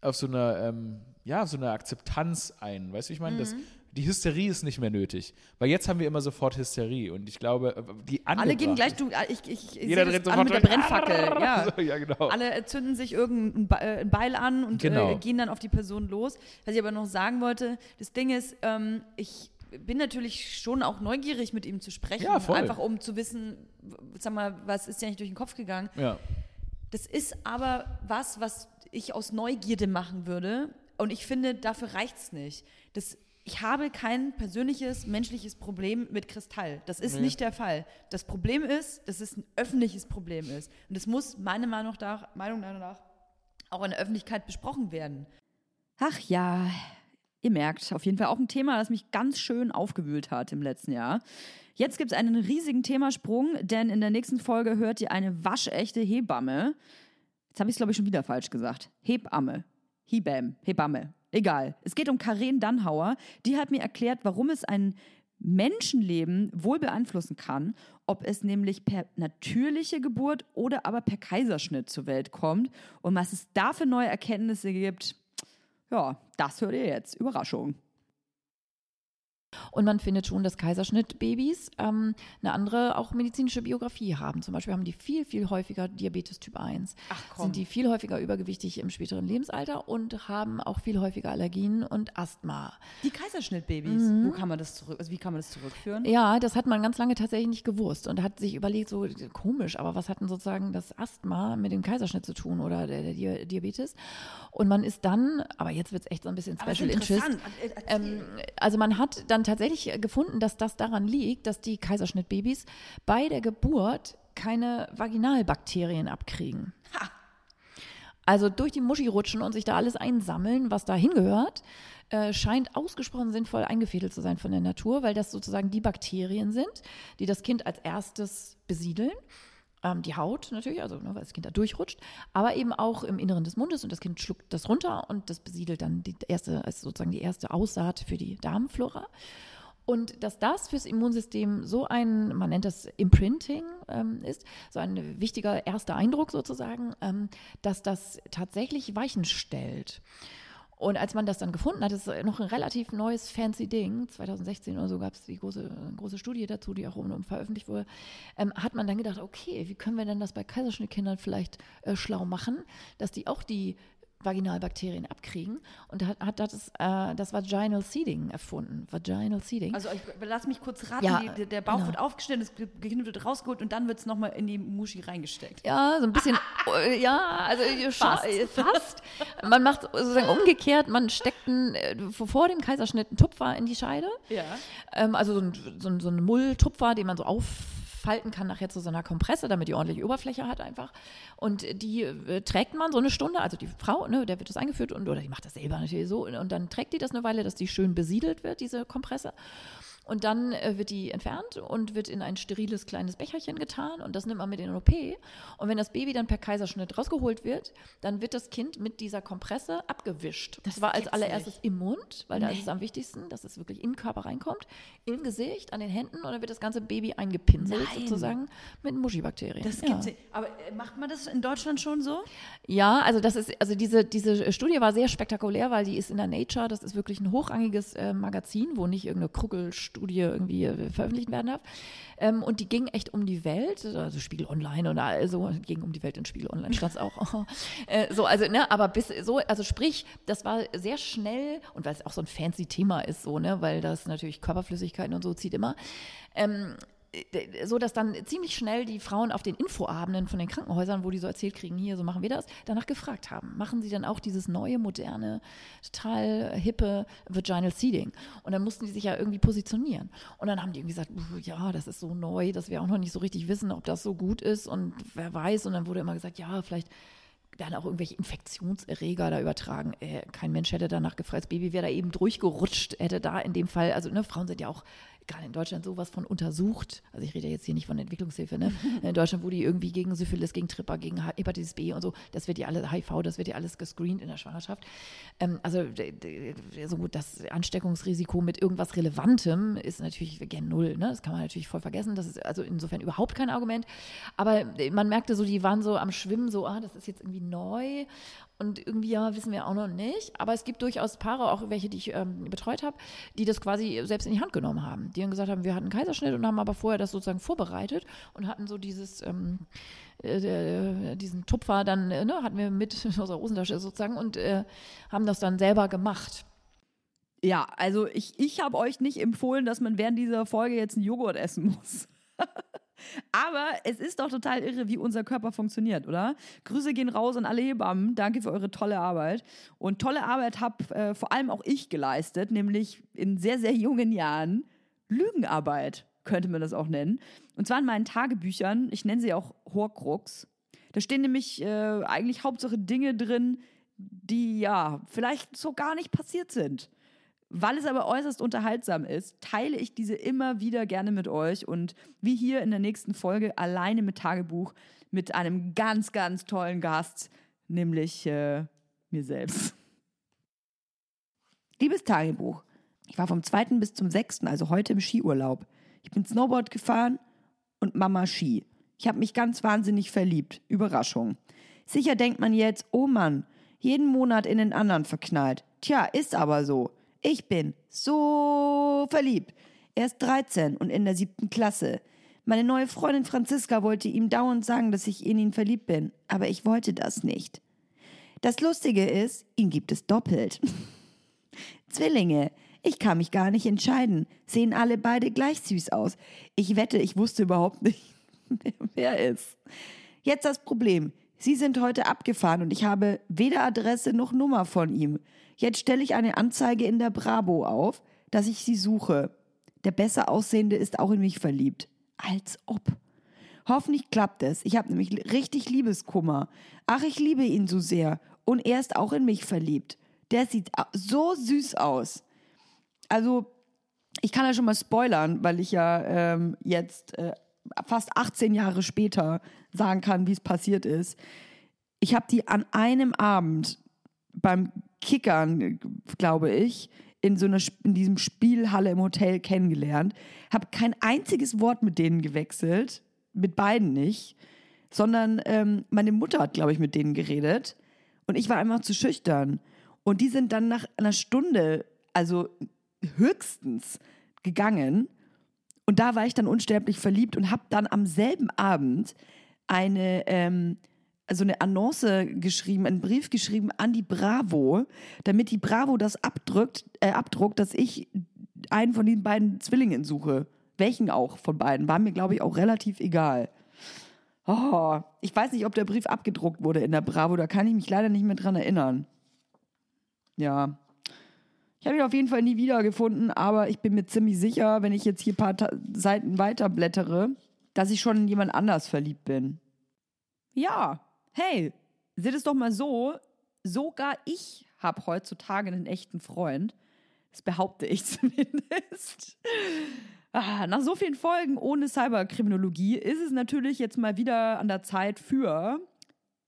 auf so einer, ähm, ja, auf so einer Akzeptanz ein. Weißt du, ich meine, das, Mhm. Die Hysterie ist nicht mehr nötig. Weil jetzt haben wir immer sofort Hysterie und ich glaube, äh, die Alle gehen gleich, du, ich, ich, ich Jeder dreht das an sofort mit der. Brennfackel. Ja. So, ja, genau. Alle zünden sich irgendein äh, Beil an und Genau. äh, gehen dann auf die Person los. Was ich aber noch sagen wollte, das Ding ist, ähm, ich bin natürlich schon auch neugierig, mit ihm zu sprechen. Ja, voll. Einfach um zu wissen, sag mal, was ist dir eigentlich durch den Kopf gegangen. Ja. Das ist aber was, was ich aus Neugierde machen würde. Und ich finde, dafür reicht es nicht. Das, ich habe kein persönliches, menschliches Problem mit Kristall. Das ist Nee. nicht der Fall. Das Problem ist, dass es ein öffentliches Problem ist. Und das muss meiner Meinung nach, Meinung nach auch in der Öffentlichkeit besprochen werden. Ach ja, ihr merkt, auf jeden Fall auch ein Thema, das mich ganz schön aufgewühlt hat im letzten Jahr. Jetzt gibt es einen riesigen Themasprung, denn in der nächsten Folge hört ihr eine waschechte Hebamme. Jetzt habe ich es, glaube ich, schon wieder falsch gesagt. Hebamme. Hebam. Hebamme. Egal. Es geht um Karen Dannhauer. Die hat mir erklärt, warum es ein Menschenleben wohl beeinflussen kann, ob es nämlich per natürliche Geburt oder aber per Kaiserschnitt zur Welt kommt und was es da für neue Erkenntnisse gibt. Ja, das hört ihr jetzt. Überraschung. Und man findet schon, dass Kaiserschnittbabys ähm, eine andere auch medizinische Biografie haben. Zum Beispiel haben die viel, viel häufiger Diabetes Typ 1. Ach komm. Sind die viel häufiger übergewichtig im späteren Lebensalter und haben auch viel häufiger Allergien und Asthma. Die Kaiserschnittbabys, Mhm. wo kann man das zurück, also wie kann man das zurückführen? Ja, das hat man ganz lange tatsächlich nicht gewusst und hat sich überlegt, so komisch, aber was hat denn sozusagen das Asthma mit dem Kaiserschnitt zu tun oder der, der Dia- Diabetes? Und man ist dann, aber jetzt wird es echt so ein bisschen Special Interest. Äh, erzähl. Ähm, also man hat dann tatsächlich gefunden, dass das daran liegt, dass die Kaiserschnittbabys bei der Geburt keine Vaginalbakterien abkriegen. Also durch die Muschi rutschen und sich da alles einsammeln, was da hingehört, äh, scheint ausgesprochen sinnvoll eingefädelt zu sein von der Natur, weil das sozusagen die Bakterien sind, die das Kind als erstes besiedeln. Ähm, die Haut natürlich, also ne, weil das Kind da durchrutscht, aber eben auch im Inneren des Mundes und das Kind schluckt das runter und das besiedelt dann die erste, also sozusagen die erste Aussaat für die Darmflora. Und dass das fürs Immunsystem so ein, man nennt das Imprinting, ähm, ist, so ein wichtiger erster Eindruck sozusagen, ähm, dass das tatsächlich Weichen stellt. Und als man das dann gefunden hat, das ist noch ein relativ neues, fancy Ding, 2016 oder so gab es die große, große Studie dazu, die auch um veröffentlicht wurde, ähm, hat man dann gedacht, okay, wie können wir denn das bei Kaiserschnittkindern vielleicht äh, schlau machen, dass die auch die Vaginalbakterien abkriegen und hat, hat das, äh, das Vaginal Seeding erfunden. Vaginal Seeding. Also ich, lass mich kurz raten, Ja, die, der- Bauch genau. wird aufgeschnitten, das Kind wird rausgeholt und dann wird es nochmal in die Muschi reingesteckt. Ja, so ein bisschen, äh, ja, also äh, Fast. fast. fast. Man macht sozusagen umgekehrt, man steckt einen, äh, vor dem Kaiserschnitt einen Tupfer in die Scheide. Ja. Ähm, also so ein, so, ein, so ein Mulltupfer, den man so auffalten kann nachher zu so einer Kompresse, damit die ordentliche Oberfläche hat einfach. Und die äh, trägt man so eine Stunde, also die Frau, ne, der wird das eingeführt und oder die macht das selber natürlich so und dann trägt die das eine Weile, dass die schön besiedelt wird, diese Kompresse. Und dann äh, wird die entfernt und wird in ein steriles kleines Becherchen getan und das nimmt man mit in den OP. Und wenn das Baby dann per Kaiserschnitt rausgeholt wird, dann wird das Kind mit dieser Kompresse abgewischt. Das, war als allererstes nicht. im Mund, weil da Nee. ist es am wichtigsten, dass es wirklich in den Körper reinkommt, im Gesicht, an den Händen und dann wird das ganze Baby eingepinselt Nein. sozusagen mit Muschibakterien. Das ja. gibt's nicht. Aber äh, macht man das in Deutschland schon so? Ja, also das ist, also diese, diese Studie war sehr spektakulär, weil die ist in der Nature, das ist wirklich ein hochrangiges äh, Magazin, wo nicht irgendeine Kruckelstudie irgendwie äh, veröffentlicht werden darf. Ähm, und die ging echt um die Welt, also Spiegel Online und also ging um die Welt in Spiegel Online stand es auch. äh, so, also, ne, aber bis so, also sprich, das war sehr schnell und weil es auch so ein fancy Thema ist, so, ne, weil das natürlich Körperflüssigkeiten und so zieht immer. Ähm, äh, so dass dann ziemlich schnell die Frauen auf den Infoabenden von den Krankenhäusern, wo die so erzählt kriegen, hier, so machen wir das, danach gefragt haben. Machen sie dann auch dieses neue, moderne, total hippe Vaginal Seeding? Und dann mussten die sich ja irgendwie positionieren. Und dann haben die irgendwie gesagt, "Uh, ja, das ist so neu, dass wir auch noch nicht so richtig wissen, ob das so gut ist und wer weiß. Und dann wurde immer gesagt, ja, vielleicht werden auch irgendwelche Infektionserreger da übertragen. Äh, kein Mensch hätte danach gefragt, das Baby wäre da eben durchgerutscht, hätte da in dem Fall, also ne, Frauen sind ja auch gerade in Deutschland sowas von untersucht. Also ich rede jetzt hier nicht von Entwicklungshilfe, ne? In Deutschland, wo die irgendwie gegen Syphilis, gegen Tripper, gegen Hepatitis B und so, das wird ja alle HIV, das wird ja alles gescreent in der Schwangerschaft. Ähm, also so gut, das Ansteckungsrisiko mit irgendwas Relevantem ist natürlich gen Null. Ne? Das kann man natürlich voll vergessen. Das ist also insofern überhaupt kein Argument. Aber man merkte so, die waren so am Schwimmen, so, ah, das ist jetzt irgendwie neu. Und irgendwie, ja, wissen wir auch noch nicht. Aber es gibt durchaus Paare, auch welche, die ich ähm, betreut habe, die das quasi selbst in die Hand genommen haben. Die dann gesagt haben, wir hatten einen Kaiserschnitt und haben aber vorher das sozusagen vorbereitet und hatten so dieses, ähm, äh, diesen Tupfer dann, äh, ne, hatten wir mit aus der Hosentasche sozusagen und äh, haben das dann selber gemacht. Ja, also ich, ich habe euch nicht empfohlen, dass man während dieser Folge jetzt einen Joghurt essen muss. Aber es ist doch total irre, wie unser Körper funktioniert, oder? Grüße gehen raus an alle Hebammen. Danke für eure tolle Arbeit. Und tolle Arbeit habe äh, vor allem auch ich geleistet, nämlich in sehr, sehr jungen Jahren Lügenarbeit, könnte man das auch nennen. Und zwar in meinen Tagebüchern. Ich nenne sie auch Horcrux. Da stehen nämlich äh, eigentlich Hauptsache Dinge drin, die ja vielleicht so gar nicht passiert sind. Weil es aber äußerst unterhaltsam ist, teile ich diese immer wieder gerne mit euch und wie hier in der nächsten Folge alleine mit Tagebuch mit einem ganz, ganz tollen Gast, nämlich äh, mir selbst. Liebes Tagebuch, ich war vom 2. bis zum 6., also heute im Skiurlaub. Ich bin Snowboard gefahren und Mama Ski. Ich habe mich ganz wahnsinnig verliebt. Überraschung. Sicher denkt man jetzt, oh Mann, jeden Monat in den anderen verknallt. Tja, ist aber so. Ich bin so verliebt. Er ist 13 und in der siebten Klasse. Meine neue Freundin Franziska wollte ihm dauernd sagen, dass ich in ihn verliebt bin, aber ich wollte das nicht. Das Lustige ist, ihn gibt es doppelt. Zwillinge. Ich kann mich gar nicht entscheiden. Sehen alle beide gleich süß aus. Ich wette, ich wusste überhaupt nicht, wer er ist. Jetzt das Problem. Sie sind heute abgefahren und ich habe weder Adresse noch Nummer von ihm. Jetzt stelle ich eine Anzeige in der Bravo auf, dass ich sie suche. Der besser aussehende ist auch in mich verliebt. Als ob. Hoffentlich klappt es. Ich habe nämlich richtig Liebeskummer. Ach, ich liebe ihn so sehr. Und er ist auch in mich verliebt. Der sieht so süß aus. Also, ich kann ja schon mal spoilern, weil ich ja ähm, jetzt äh, fast 18 Jahre später sagen kann, wie es passiert ist. Ich habe die an einem Abend beim Kickern, glaube ich, in so einer in diesem Spielhalle im Hotel kennengelernt, habe kein einziges Wort mit denen gewechselt, mit beiden nicht, sondern ähm, meine Mutter hat, glaube ich, mit denen geredet und ich war einfach zu schüchtern. Und die sind dann nach einer Stunde, also höchstens, gegangen. Und da war ich dann unsterblich verliebt und habe dann am selben Abend eine, ähm, also eine Annonce geschrieben, einen Brief geschrieben an die Bravo, damit die Bravo das abdrückt, äh, abdruckt, dass ich einen von den beiden Zwillingen suche. Welchen auch von beiden. War mir, glaube ich, auch relativ egal. Oh, ich weiß nicht, ob der Brief abgedruckt wurde in der Bravo, da kann ich mich leider nicht mehr dran erinnern. Ja. Ich habe ihn auf jeden Fall nie wiedergefunden, aber ich bin mir ziemlich sicher, wenn ich jetzt hier ein paar Ta Seiten weiter blättere, dass ich schon in jemand anders verliebt bin. Ja, hey, seht es doch mal so, sogar ich habe heutzutage einen echten Freund. Das behaupte ich zumindest. Ah, nach so vielen Folgen ohne Cyberkriminologie ist es natürlich jetzt mal wieder an der Zeit für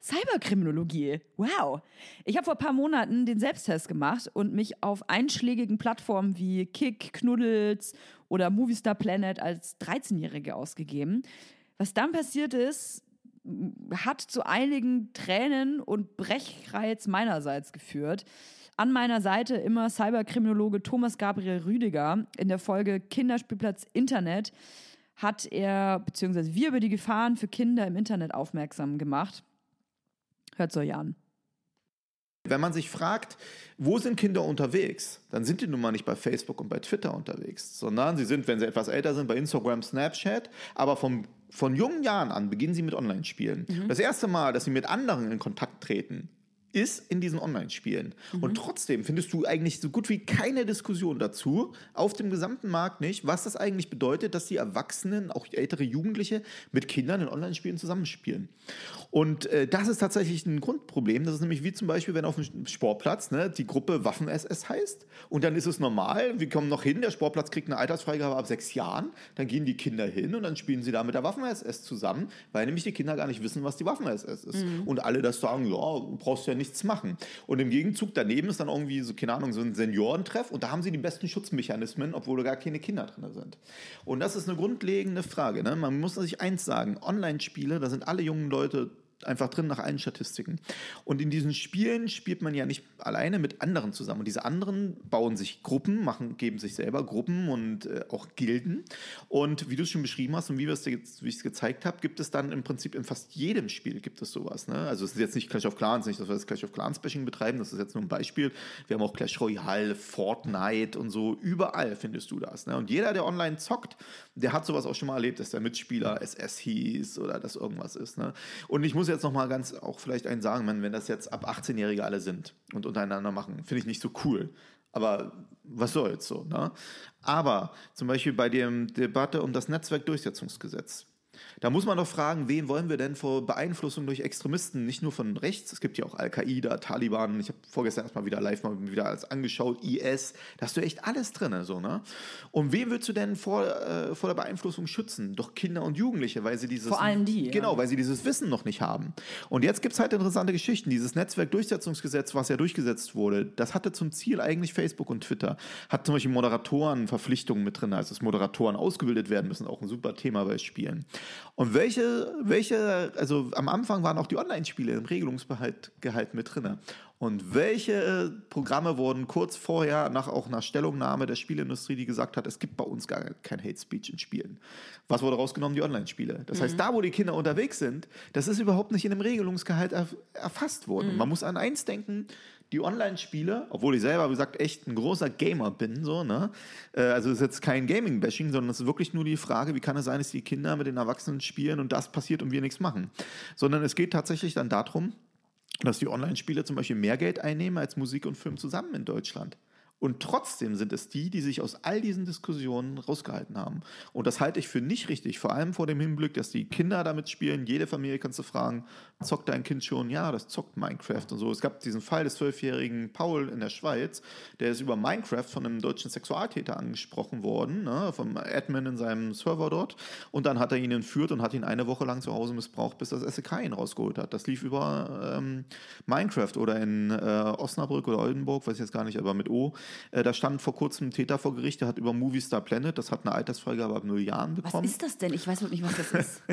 Cyberkriminologie. Wow. Ich habe vor ein paar Monaten den Selbsttest gemacht und mich auf einschlägigen Plattformen wie Kick, Knuddels oder Movistar Planet als 13-Jährige ausgegeben. Was dann passiert ist, hat zu einigen Tränen und Brechreiz meinerseits geführt. An meiner Seite immer Cyberkriminologe Thomas Gabriel Rüdiger. In der Folge Kinderspielplatz Internet hat er, beziehungsweise wir über die Gefahren für Kinder im Internet aufmerksam gemacht. Hört's euch an. Wenn man sich fragt, wo sind Kinder unterwegs, dann sind die nun mal nicht bei Facebook und bei Twitter unterwegs, sondern sie sind, wenn sie etwas älter sind, bei Instagram, Snapchat, aber vom, von jungen Jahren an beginnen sie mit Online-Spielen. Das erste Mal, dass sie mit anderen in Kontakt treten, ist in diesen Online-Spielen. Und trotzdem findest du eigentlich so gut wie keine Diskussion dazu, auf dem gesamten Markt nicht, was das eigentlich bedeutet, dass die Erwachsenen, auch ältere Jugendliche, mit Kindern in Online-Spielen zusammenspielen. Und äh, das ist tatsächlich ein Grundproblem. Das ist nämlich wie zum Beispiel, wenn auf dem Sportplatz ne, die Gruppe Waffen-SS heißt. Und dann ist es normal, wir kommen noch hin, der Sportplatz kriegt eine Altersfreigabe ab sechs Jahren. Dann gehen die Kinder hin und dann spielen sie da mit der Waffen-SS zusammen, weil nämlich die Kinder gar nicht wissen, was die Waffen-SS ist. Mhm. Und alle das sagen, ja, brauchst ja nichts machen. Und im Gegenzug daneben ist dann irgendwie so, keine Ahnung, so ein Seniorentreff und da haben sie die besten Schutzmechanismen, obwohl da gar keine Kinder drin sind. Und das ist eine grundlegende Frage. Ne? Man muss sich eins sagen, Online-Spiele, da sind alle jungen Leute einfach drin nach allen Statistiken. Und in diesen Spielen spielt man ja nicht alleine mit anderen zusammen. Und diese anderen bauen sich Gruppen, machen, geben sich selber Gruppen und äh, auch Gilden. Und wie du es schon beschrieben hast und wie, wie ich es gezeigt habe, gibt es dann im Prinzip in fast jedem Spiel gibt es sowas. Ne? Also es ist jetzt nicht Clash of Clans, nicht, dass wir das Clash of Clans Bashing betreiben, das ist jetzt nur ein Beispiel. Wir haben auch Clash Royale, Fortnite und so. Überall findest du das. Ne? Und jeder, der online zockt, der hat sowas auch schon mal erlebt, dass der Mitspieler SS hieß oder dass irgendwas ist. Ne? Und ich muss jetzt noch mal ganz auch vielleicht einen sagen, man, wenn das jetzt ab 18-Jährige alle sind und untereinander machen, finde ich nicht so cool. Aber was soll's so, ne? Aber zum Beispiel bei der Debatte um das Netzwerkdurchsetzungsgesetz. Da muss man doch fragen, wen wollen wir denn vor Beeinflussung durch Extremisten, nicht nur von rechts, es gibt ja auch Al-Qaida, Taliban, ich habe vorgestern erstmal wieder live mal wieder alles angeschaut, IS, da hast du echt alles drin, so, ne? Und wen willst du denn vor, äh, vor der Beeinflussung schützen? Doch Kinder und Jugendliche, weil sie dieses... Vor allem die, ja. Genau, weil sie dieses Wissen noch nicht haben. Und jetzt gibt es halt interessante Geschichten. Dieses Netzwerkdurchsetzungsgesetz, was ja durchgesetzt wurde, das hatte zum Ziel eigentlich Facebook und Twitter. Hat zum Beispiel Moderatorenverpflichtungen mit drin, also dass Moderatoren ausgebildet werden müssen, auch ein super Thema bei Spielen. Und welche, welche, also am Anfang waren auch die Online-Spiele im Regelungsgehalt Gehalt mit drin. Und welche äh, Programme wurden kurz vorher nach auch einer Stellungnahme der Spielindustrie, die gesagt hat, es gibt bei uns gar kein Hate Speech in Spielen. Was wurde rausgenommen? Die Online-Spiele. Das Mhm. heißt, da, wo die Kinder unterwegs sind, das ist überhaupt nicht in dem Regelungsgehalt erf erfasst worden. Mhm. Man muss an eins denken, die Online-Spiele, obwohl ich selber, wie gesagt, echt ein großer Gamer bin, so, ne? Äh, Also es ist jetzt kein Gaming-Bashing, sondern es ist wirklich nur die Frage, wie kann es sein, dass die Kinder mit den Erwachsenen spielen und das passiert und wir nichts machen. Sondern es geht tatsächlich dann darum, dass die Online-Spiele zum Beispiel mehr Geld einnehmen als Musik und Film zusammen in Deutschland. Und trotzdem sind es die, die sich aus all diesen Diskussionen rausgehalten haben. Und das halte ich für nicht richtig, vor allem vor dem Hinblick, dass die Kinder damit spielen. Jede Familie kannst du fragen, zockt dein Kind schon? Ja, das zockt Minecraft und so. Es gab diesen Fall des zwölfjährigen Paul in der Schweiz, der ist über Minecraft von einem deutschen Sexualtäter angesprochen worden, ne, vom Admin in seinem Server dort. Und dann hat er ihn entführt und hat ihn eine Woche lang zu Hause missbraucht, bis das SEK ihn rausgeholt hat. Das lief über ähm, Minecraft oder in äh, Osnabrück oder Oldenburg, weiß ich jetzt gar nicht, aber mit O. Äh, da stand vor kurzem ein Täter vor Gericht, der hat über Movie Star Planet, das hat eine Altersfreigabe ab null Jahren Was bekommen. ist das denn? Ich weiß überhaupt nicht, was das ist.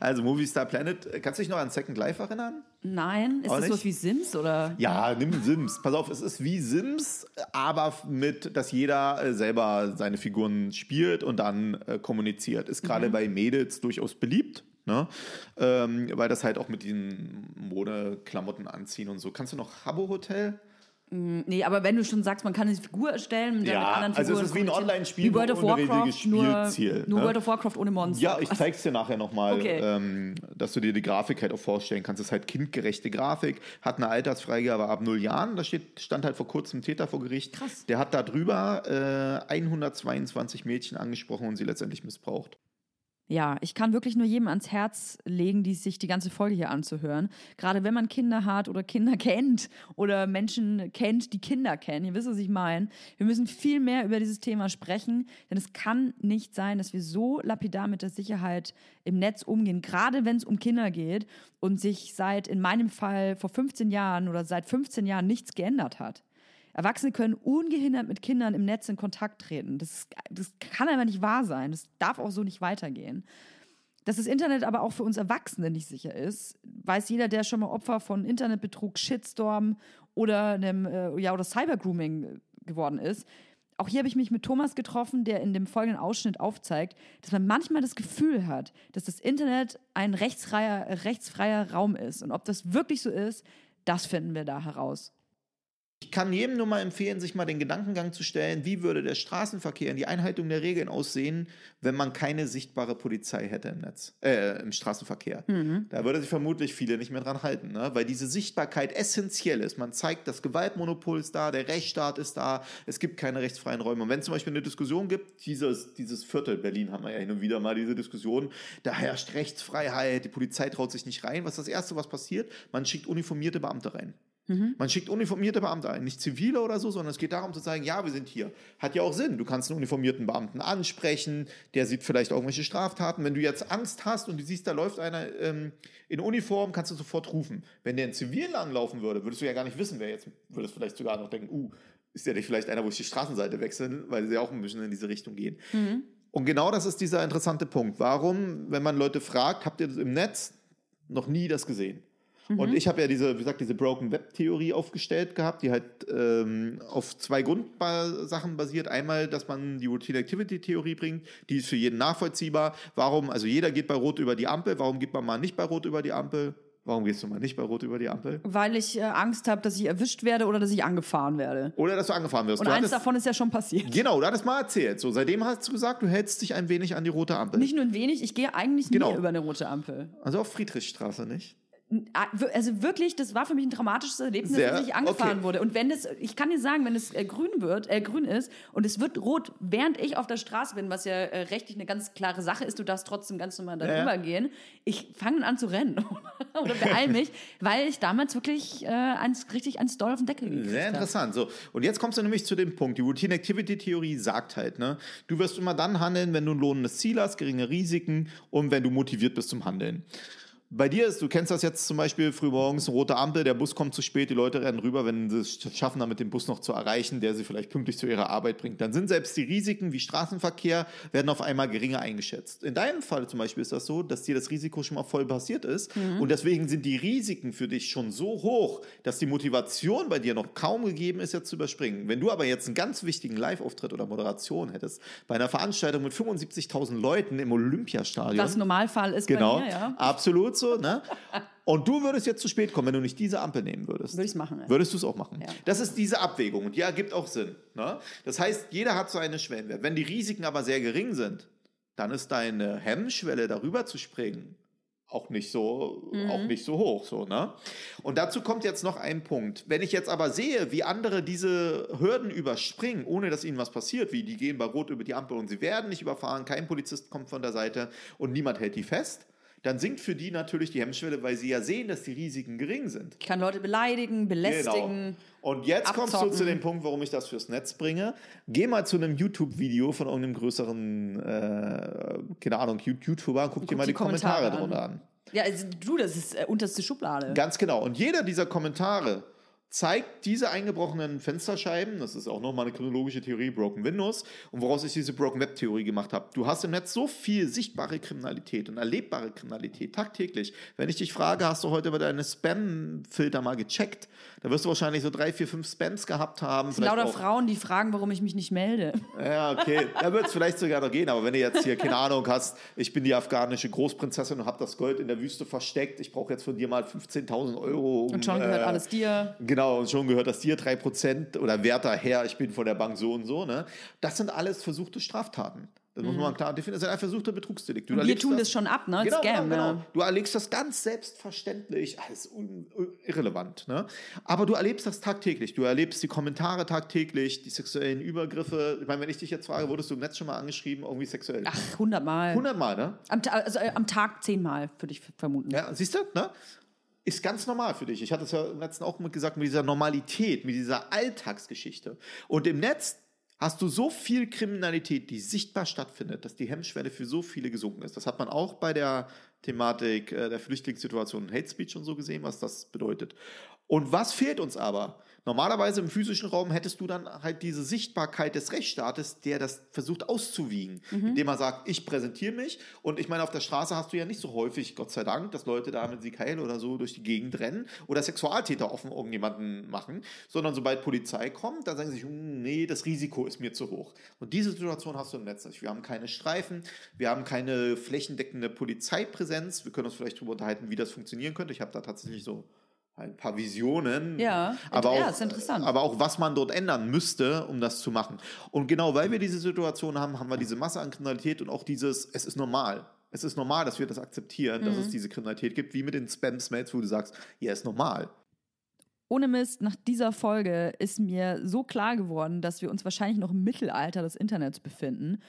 Also Movie Star Planet, äh, kannst du dich noch an Second Life erinnern? Nein, ist Auch das nicht? sowas wie Sims oder? Ja, nimm Sims. Pass auf, es ist wie Sims, aber mit, dass jeder äh, selber seine Figuren spielt und dann äh, kommuniziert. Ist gerade Mhm. bei Mädels durchaus beliebt. Ne? Ähm, weil das halt auch mit diesen Modeklamotten anziehen und so. Kannst du noch Habbo Hotel? Mm, Nee, aber wenn du schon sagst, man kann eine Figur erstellen dann Ja, mit anderen also es Figuren ist wie ein. Online-Spiel World of Warcraft, riesiges nur, Spielziel, nur ne? World of Warcraft ohne Monster. Ja, ich zeig's dir nachher nochmal, Okay. ähm, dass du dir die Grafik halt auch vorstellen kannst. Es ist halt kindgerechte Grafik, hat eine Altersfreigabe ab null Jahren. Da steht, stand halt vor kurzem Täter vor Gericht. Krass. Der hat da drüber äh, 122 Mädchen angesprochen und sie letztendlich missbraucht. Ja, ich kann wirklich nur jedem ans Herz legen, die sich die ganze Folge hier anzuhören. Gerade wenn man Kinder hat oder Kinder kennt oder Menschen kennt, die Kinder kennen. Ihr wisst, was ich meine. Wir müssen viel mehr über dieses Thema sprechen, denn es kann nicht sein, dass wir so lapidar mit der Sicherheit im Netz umgehen, gerade wenn es um Kinder geht und sich seit, in meinem Fall, vor 15 Jahren oder seit 15 Jahren nichts geändert hat. Erwachsene können ungehindert mit Kindern im Netz in Kontakt treten. Das, das kann einfach nicht wahr sein. Das darf auch so nicht weitergehen. Dass das Internet aber auch für uns Erwachsene nicht sicher ist, weiß jeder, der schon mal Opfer von Internetbetrug, Shitstorm oder einem äh, ja oder Cybergrooming geworden ist. Auch hier habe ich mich mit Thomas getroffen, der in dem folgenden Ausschnitt aufzeigt, dass man manchmal das Gefühl hat, dass das Internet ein rechtsfreier, rechtsfreier Raum ist. Und ob das wirklich so ist, das finden wir da heraus. Ich kann jedem nur mal empfehlen, sich mal den Gedankengang zu stellen, wie würde der Straßenverkehr und die Einhaltung der Regeln aussehen, wenn man keine sichtbare Polizei hätte im Netz, äh, im Straßenverkehr. Da würde sich vermutlich viele nicht mehr dran halten, ne? weil diese Sichtbarkeit essentiell ist. Man zeigt, das Gewaltmonopol ist da, der Rechtsstaat ist da, es gibt keine rechtsfreien Räume. Und wenn es zum Beispiel eine Diskussion gibt, dieses, dieses Viertel, Berlin haben wir ja hin und wieder mal diese Diskussion, da herrscht Rechtsfreiheit, die Polizei traut sich nicht rein. Was ist das Erste, was passiert? Man schickt uniformierte Beamte rein. Man schickt uniformierte Beamte ein, nicht zivile oder so, sondern es geht darum zu sagen, ja, wir sind hier. Hat ja auch Sinn. Du kannst einen uniformierten Beamten ansprechen, der sieht vielleicht irgendwelche Straftaten. Wenn du jetzt Angst hast und du siehst, da läuft einer ähm, in Uniform, kannst du sofort rufen. Wenn der in Zivil langlaufen würde, würdest du ja gar nicht wissen, wer jetzt, würdest vielleicht sogar noch denken, uh, ist der nicht vielleicht einer, wo ich die Straßenseite wechseln, weil sie auch ein bisschen in diese Richtung gehen. Und genau das ist dieser interessante Punkt. Warum, wenn man Leute fragt, habt ihr das im Netz noch nie das gesehen? Und ich habe ja diese, wie gesagt, diese Broken Web Theorie aufgestellt gehabt, die halt ähm, auf zwei Grundsachen basiert. Einmal, dass man die Routine Activity Theorie bringt, die ist für jeden nachvollziehbar. Warum, also jeder geht bei Rot über die Ampel, warum geht man mal nicht bei Rot über die Ampel? Warum gehst du mal nicht bei Rot über die Ampel? Weil ich äh, Angst habe, dass ich erwischt werde oder dass ich angefahren werde. Oder dass du angefahren wirst. Und du eins hattest- davon ist ja schon passiert. Genau, du hattest mal erzählt. So, seitdem hast du gesagt, du hältst dich ein wenig an die rote Ampel. Nicht nur ein wenig, ich gehe eigentlich Genau. nie über eine rote Ampel. also auf Friedrichstraße nicht. Also wirklich, das war für mich ein dramatisches Erlebnis, Sehr? dass ich angefahren Okay. wurde. Und wenn es, ich kann dir sagen, wenn es äh, grün wird, äh, grün ist und es wird rot, während ich auf der Straße bin, was ja äh, rechtlich eine ganz klare Sache ist, du darfst trotzdem ganz normal darüber ja. gehen, ich fange an zu rennen oder beeil mich, weil ich damals wirklich äh, eins, richtig eins doll auf den Deckel gekriegt Sehr interessant. So, und jetzt kommst du nämlich zu dem Punkt. Die Routine Activity Theorie sagt halt, ne, du wirst immer dann handeln, wenn du ein lohnendes Ziel hast, geringe Risiken und wenn du motiviert bist zum Handeln. Bei dir ist, du kennst das jetzt zum Beispiel frühmorgens, rote Ampel, der Bus kommt zu spät, die Leute rennen rüber, wenn sie es schaffen, damit den Bus noch zu erreichen, der sie vielleicht pünktlich zu ihrer Arbeit bringt. Dann sind selbst die Risiken wie Straßenverkehr, werden auf einmal geringer eingeschätzt. In deinem Fall zum Beispiel ist das so, dass dir das Risiko schon mal voll passiert ist Mhm. und deswegen sind die Risiken für dich schon so hoch, dass die Motivation bei dir noch kaum gegeben ist, jetzt zu überspringen. Wenn du aber jetzt einen ganz wichtigen Live-Auftritt oder Moderation hättest, bei einer Veranstaltung mit 75.000 Leuten im Olympiastadion. Was Normalfall ist Genau, bei mir, ja. absolut so, ne? Und du würdest jetzt zu spät kommen, wenn du nicht diese Ampel nehmen würdest. Würde ich es machen. Ja. Würdest du es auch machen? Das ist diese Abwägung und die ergibt auch Sinn. Ne? Das heißt, jeder hat so eine Schwellenwert. Wenn die Risiken aber sehr gering sind, dann ist deine Hemmschwelle, darüber zu springen, auch nicht so, Mhm. auch nicht so hoch. So, ne? Und dazu kommt jetzt noch ein Punkt. Wenn ich jetzt aber sehe, wie andere diese Hürden überspringen, ohne dass ihnen was passiert, wie die gehen bei Rot über die Ampel und sie werden nicht überfahren, kein Polizist kommt von der Seite und niemand hält die fest, dann sinkt für die natürlich die Hemmschwelle, weil sie ja sehen, dass die Risiken gering sind. Ich kann Leute beleidigen, belästigen. Genau. Und jetzt kommst du abzocken. zu dem Punkt, warum ich das fürs Netz bringe. Geh mal zu einem YouTube-Video von irgendeinem größeren, äh, keine Ahnung, YouTuber und guck, dir mal die, Kommentare, drunter an. Ja, also, du, das ist äh, unterste Schublade. Ganz genau. Und jeder dieser Kommentare zeigt diese eingebrochenen Fensterscheiben, das ist auch nochmal eine chronologische Theorie, Broken Windows, und woraus ich diese Broken Web Theorie gemacht habe. Du hast im Netz so viel sichtbare Kriminalität und erlebbare Kriminalität tagtäglich. Wenn ich dich frage, hast du heute über deine Spam-Filter mal gecheckt, da wirst du wahrscheinlich so drei, vier, fünf Spams gehabt haben. Sind lauter auch- Frauen, die fragen, warum ich mich nicht melde. ja, okay. Da wird es vielleicht sogar noch gehen, aber wenn du jetzt hier keine Ahnung hast, ich bin die afghanische Großprinzessin und habe das Gold in der Wüste versteckt, ich brauche jetzt von dir mal 15.000 Euro. Um, Und schon gehört äh, alles dir. Genau, und schon gehört das dir 3% oder werter Herr, ich bin von der Bank so und so. Ne? Das sind alles versuchte Straftaten. Das muss Mhm. man klar definieren. Das sind einfach versuchte Betrugsdelikte. Du Und wir tun das schon ab, ne? Genau, Scam, genau, ja. genau. Du erlebst das ganz selbstverständlich, alles un irrelevant. Ne? Aber du erlebst das tagtäglich. Du erlebst die Kommentare tagtäglich, die sexuellen Übergriffe. Ich meine, wenn ich dich jetzt frage, wurdest du im Netz schon mal angeschrieben, irgendwie sexuell? Ach, hundertmal. Hundertmal, ne? Am, also, äh, am Tag zehnmal, würde ich vermuten. Ja, siehst du, ne? Ist ganz normal für dich. Ich hatte es ja im letzten auch mit gesagt, mit dieser Normalität, mit dieser Alltagsgeschichte. Und im Netz hast du so viel Kriminalität, die sichtbar stattfindet, dass die Hemmschwelle für so viele gesunken ist. Das hat man auch bei der Thematik äh, der Flüchtlingssituation Hate Speech und so gesehen, was das bedeutet. Und was fehlt uns aber? Normalerweise im physischen Raum hättest du dann halt diese Sichtbarkeit des Rechtsstaates, der das versucht auszuwiegen, Mhm. indem er sagt, ich präsentiere mich. Und ich meine, auf der Straße hast du ja nicht so häufig, Gott sei Dank, dass Leute da mit Sieg Heil oder so durch die Gegend rennen oder Sexualtäter offen irgendjemanden machen, sondern sobald Polizei kommt, dann sagen sie sich, "Hm, nee, das Risiko ist mir zu hoch. Und diese Situation hast du im Netz nicht. Wir haben keine Streifen, wir haben keine flächendeckende Polizeipräsenz. Wir können uns vielleicht darüber unterhalten, wie das funktionieren könnte. Ich habe da tatsächlich so ein paar Visionen. Ja, aber ja, auch, ist interessant. aber auch, was man dort ändern müsste, um das zu machen. Und genau weil wir diese Situation haben, haben wir diese Masse an Kriminalität und auch dieses, es ist normal. Es ist normal, dass wir das akzeptieren, dass Mhm. es diese Kriminalität gibt, wie mit den Spam-Smails, wo du sagst, ja, ist normal. Ohne Mist, nach dieser Folge ist mir so klar geworden, dass wir uns wahrscheinlich noch im Mittelalter des Internets befinden.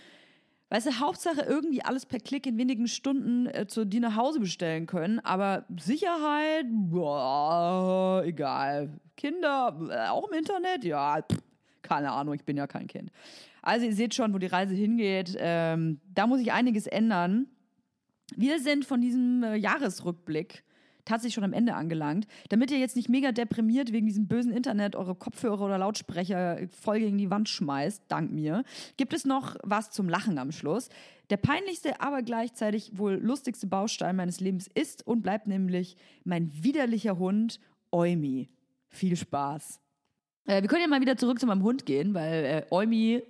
Weißt du, Hauptsache irgendwie alles per Klick in wenigen Stunden äh, zu dir nach Hause bestellen können, aber Sicherheit, boah, egal. Kinder, äh, auch im Internet, ja, pff, keine Ahnung, ich bin ja kein Kind. Also ihr seht schon, wo die Reise hingeht. Ähm, da muss ich einiges ändern. Wir sind von diesem äh, Jahresrückblick tatsächlich schon am Ende angelangt. Damit ihr jetzt nicht mega deprimiert wegen diesem bösen Internet eure Kopfhörer oder Lautsprecher voll gegen die Wand schmeißt, dank mir, gibt es noch was zum Lachen am Schluss. Der peinlichste, aber gleichzeitig wohl lustigste Baustein meines Lebens ist und bleibt nämlich mein widerlicher Hund Eumi. Viel Spaß. Äh, wir können ja mal wieder zurück zu meinem Hund gehen, weil äh, Eumi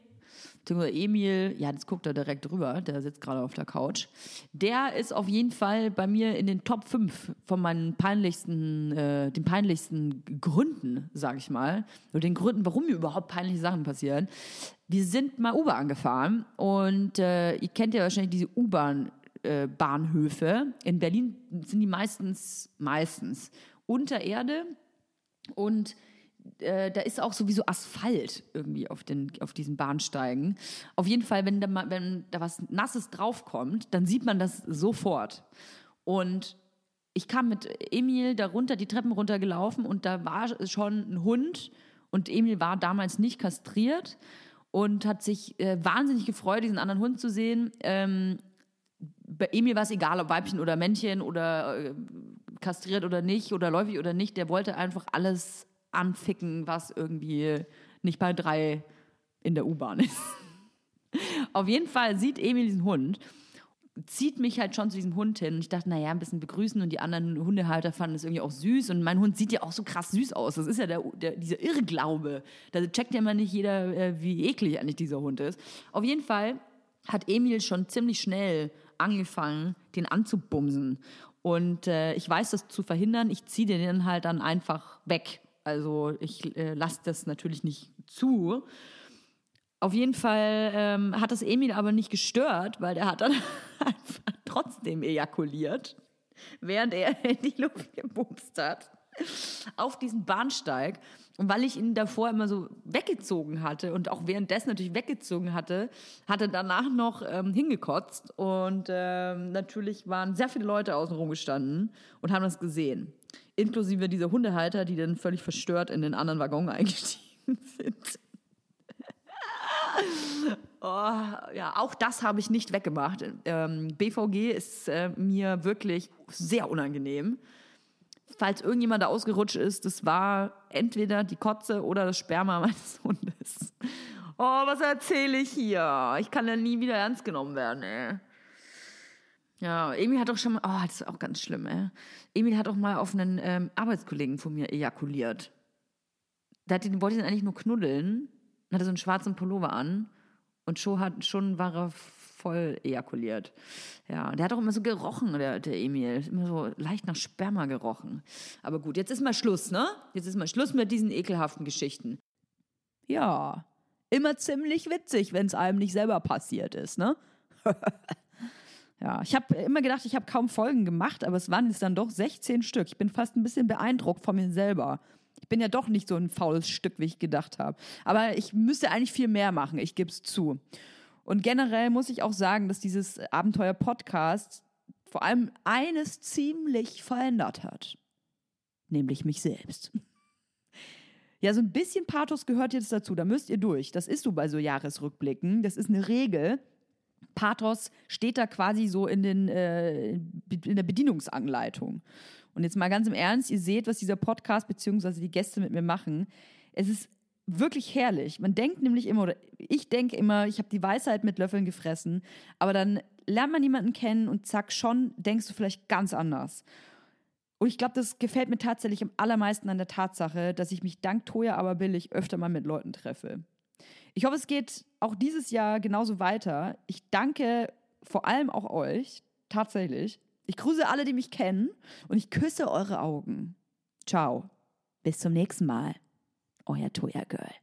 beziehungsweise Emil, ja, das guckt er direkt drüber, der sitzt gerade auf der Couch. Der ist auf jeden Fall bei mir in den Top 5 von meinen peinlichsten, äh, den peinlichsten Gründen, sag ich mal. Oder den Gründen, warum mir überhaupt peinliche Sachen passieren. Wir sind mal U-Bahn gefahren und äh, ihr kennt ja wahrscheinlich diese U-Bahn. äh, Bahnhöfe. In Berlin sind die meistens, meistens unter Erde und äh, da ist auch sowieso Asphalt irgendwie auf, den, auf diesen Bahnsteigen. Auf jeden Fall, wenn da, mal, wenn da was Nasses draufkommt, dann sieht man das sofort. Und ich kam mit Emil da runter, die Treppen runtergelaufen und da war schon ein Hund und Emil war damals nicht kastriert und hat sich äh, wahnsinnig gefreut, diesen anderen Hund zu sehen. Ähm, bei Emil war es egal, ob Weibchen oder Männchen oder äh, kastriert oder nicht oder läufig oder nicht. Der wollte einfach alles anficken, was irgendwie nicht bei drei in der U-Bahn ist. Auf jeden Fall sieht Emil diesen Hund, zieht mich halt schon zu diesem Hund hin. Ich dachte, naja, ein bisschen begrüßen und die anderen Hundehalter fanden es irgendwie auch süß. Und mein Hund sieht ja auch so krass süß aus. Das ist ja der, der, dieser Irrglaube. Da checkt ja immer nicht jeder, äh, wie eklig eigentlich dieser Hund ist. Auf jeden Fall hat Emil schon ziemlich schnell angefangen, den anzubumsen. Und äh, ich weiß das zu verhindern. Ich ziehe den halt dann einfach weg. Also ich äh, lasse das natürlich nicht zu. Auf jeden Fall ähm, hat das Emil aber nicht gestört, weil der hat dann einfach trotzdem ejakuliert, während er in die Luft gebumst hat auf diesen Bahnsteig. Und weil ich ihn davor immer so weggezogen hatte und auch währenddessen natürlich weggezogen hatte, hat er danach noch ähm, hingekotzt. Und ähm, natürlich waren sehr viele Leute außen rum gestanden und haben das gesehen. Inklusive dieser Hundehalter, die dann völlig verstört in den anderen Waggon eingestiegen sind. Oh, ja, auch das habe ich nicht weggemacht. Ähm, BVG ist äh, mir wirklich sehr unangenehm. Falls irgendjemand da ausgerutscht ist, das war entweder die Kotze oder das Sperma meines Hundes. Oh, was erzähle ich hier? Ich kann ja nie wieder ernst genommen werden, ey. Ja, Emil hat doch schon mal, oh, das ist auch ganz schlimm, ey. Emil hat auch mal auf einen ähm, Arbeitskollegen von mir ejakuliert. Der hat den, wollte ihn eigentlich nur knuddeln, hatte so einen schwarzen Pullover an und schon, hat, schon war er voll ejakuliert. Ja, der hat auch immer so gerochen, der, der Emil. Immer so leicht nach Sperma gerochen. Aber gut, jetzt ist mal Schluss, ne? Jetzt ist mal Schluss mit diesen ekelhaften Geschichten. Ja, immer ziemlich witzig, wenn es einem nicht selber passiert ist, ne? ja, ich habe immer gedacht, ich habe kaum Folgen gemacht, aber es waren jetzt dann doch 16 Stück. Ich bin fast ein bisschen beeindruckt von mir selber. Ich bin ja doch nicht so ein faules Stück, wie ich gedacht habe. Aber ich müsste eigentlich viel mehr machen, ich gebe es zu. Und generell muss ich auch sagen, dass dieses Abenteuer-Podcast vor allem eines ziemlich verändert hat. Nämlich mich selbst. Ja, so ein bisschen Pathos gehört jetzt dazu, da müsst ihr durch. Das ist so bei so Jahresrückblicken. Das ist eine Regel. Pathos steht da quasi so in, den, äh, in der Bedienungsanleitung. Und jetzt mal ganz im Ernst, ihr seht, was dieser Podcast bzw. die Gäste mit mir machen. Es ist wirklich herrlich. Man denkt nämlich immer, oder ich denke immer, ich habe die Weisheit mit Löffeln gefressen, aber dann lernt man jemanden kennen und zack, schon denkst du vielleicht ganz anders. Und ich glaube, das gefällt mir tatsächlich am allermeisten an der Tatsache, dass ich mich dank Toja aber billig öfter mal mit Leuten treffe. Ich hoffe, es geht auch dieses Jahr genauso weiter. Ich danke vor allem auch euch, tatsächlich. Ich grüße alle, die mich kennen und ich küsse eure Augen. Ciao. Bis zum nächsten Mal. Euer Toya Girl.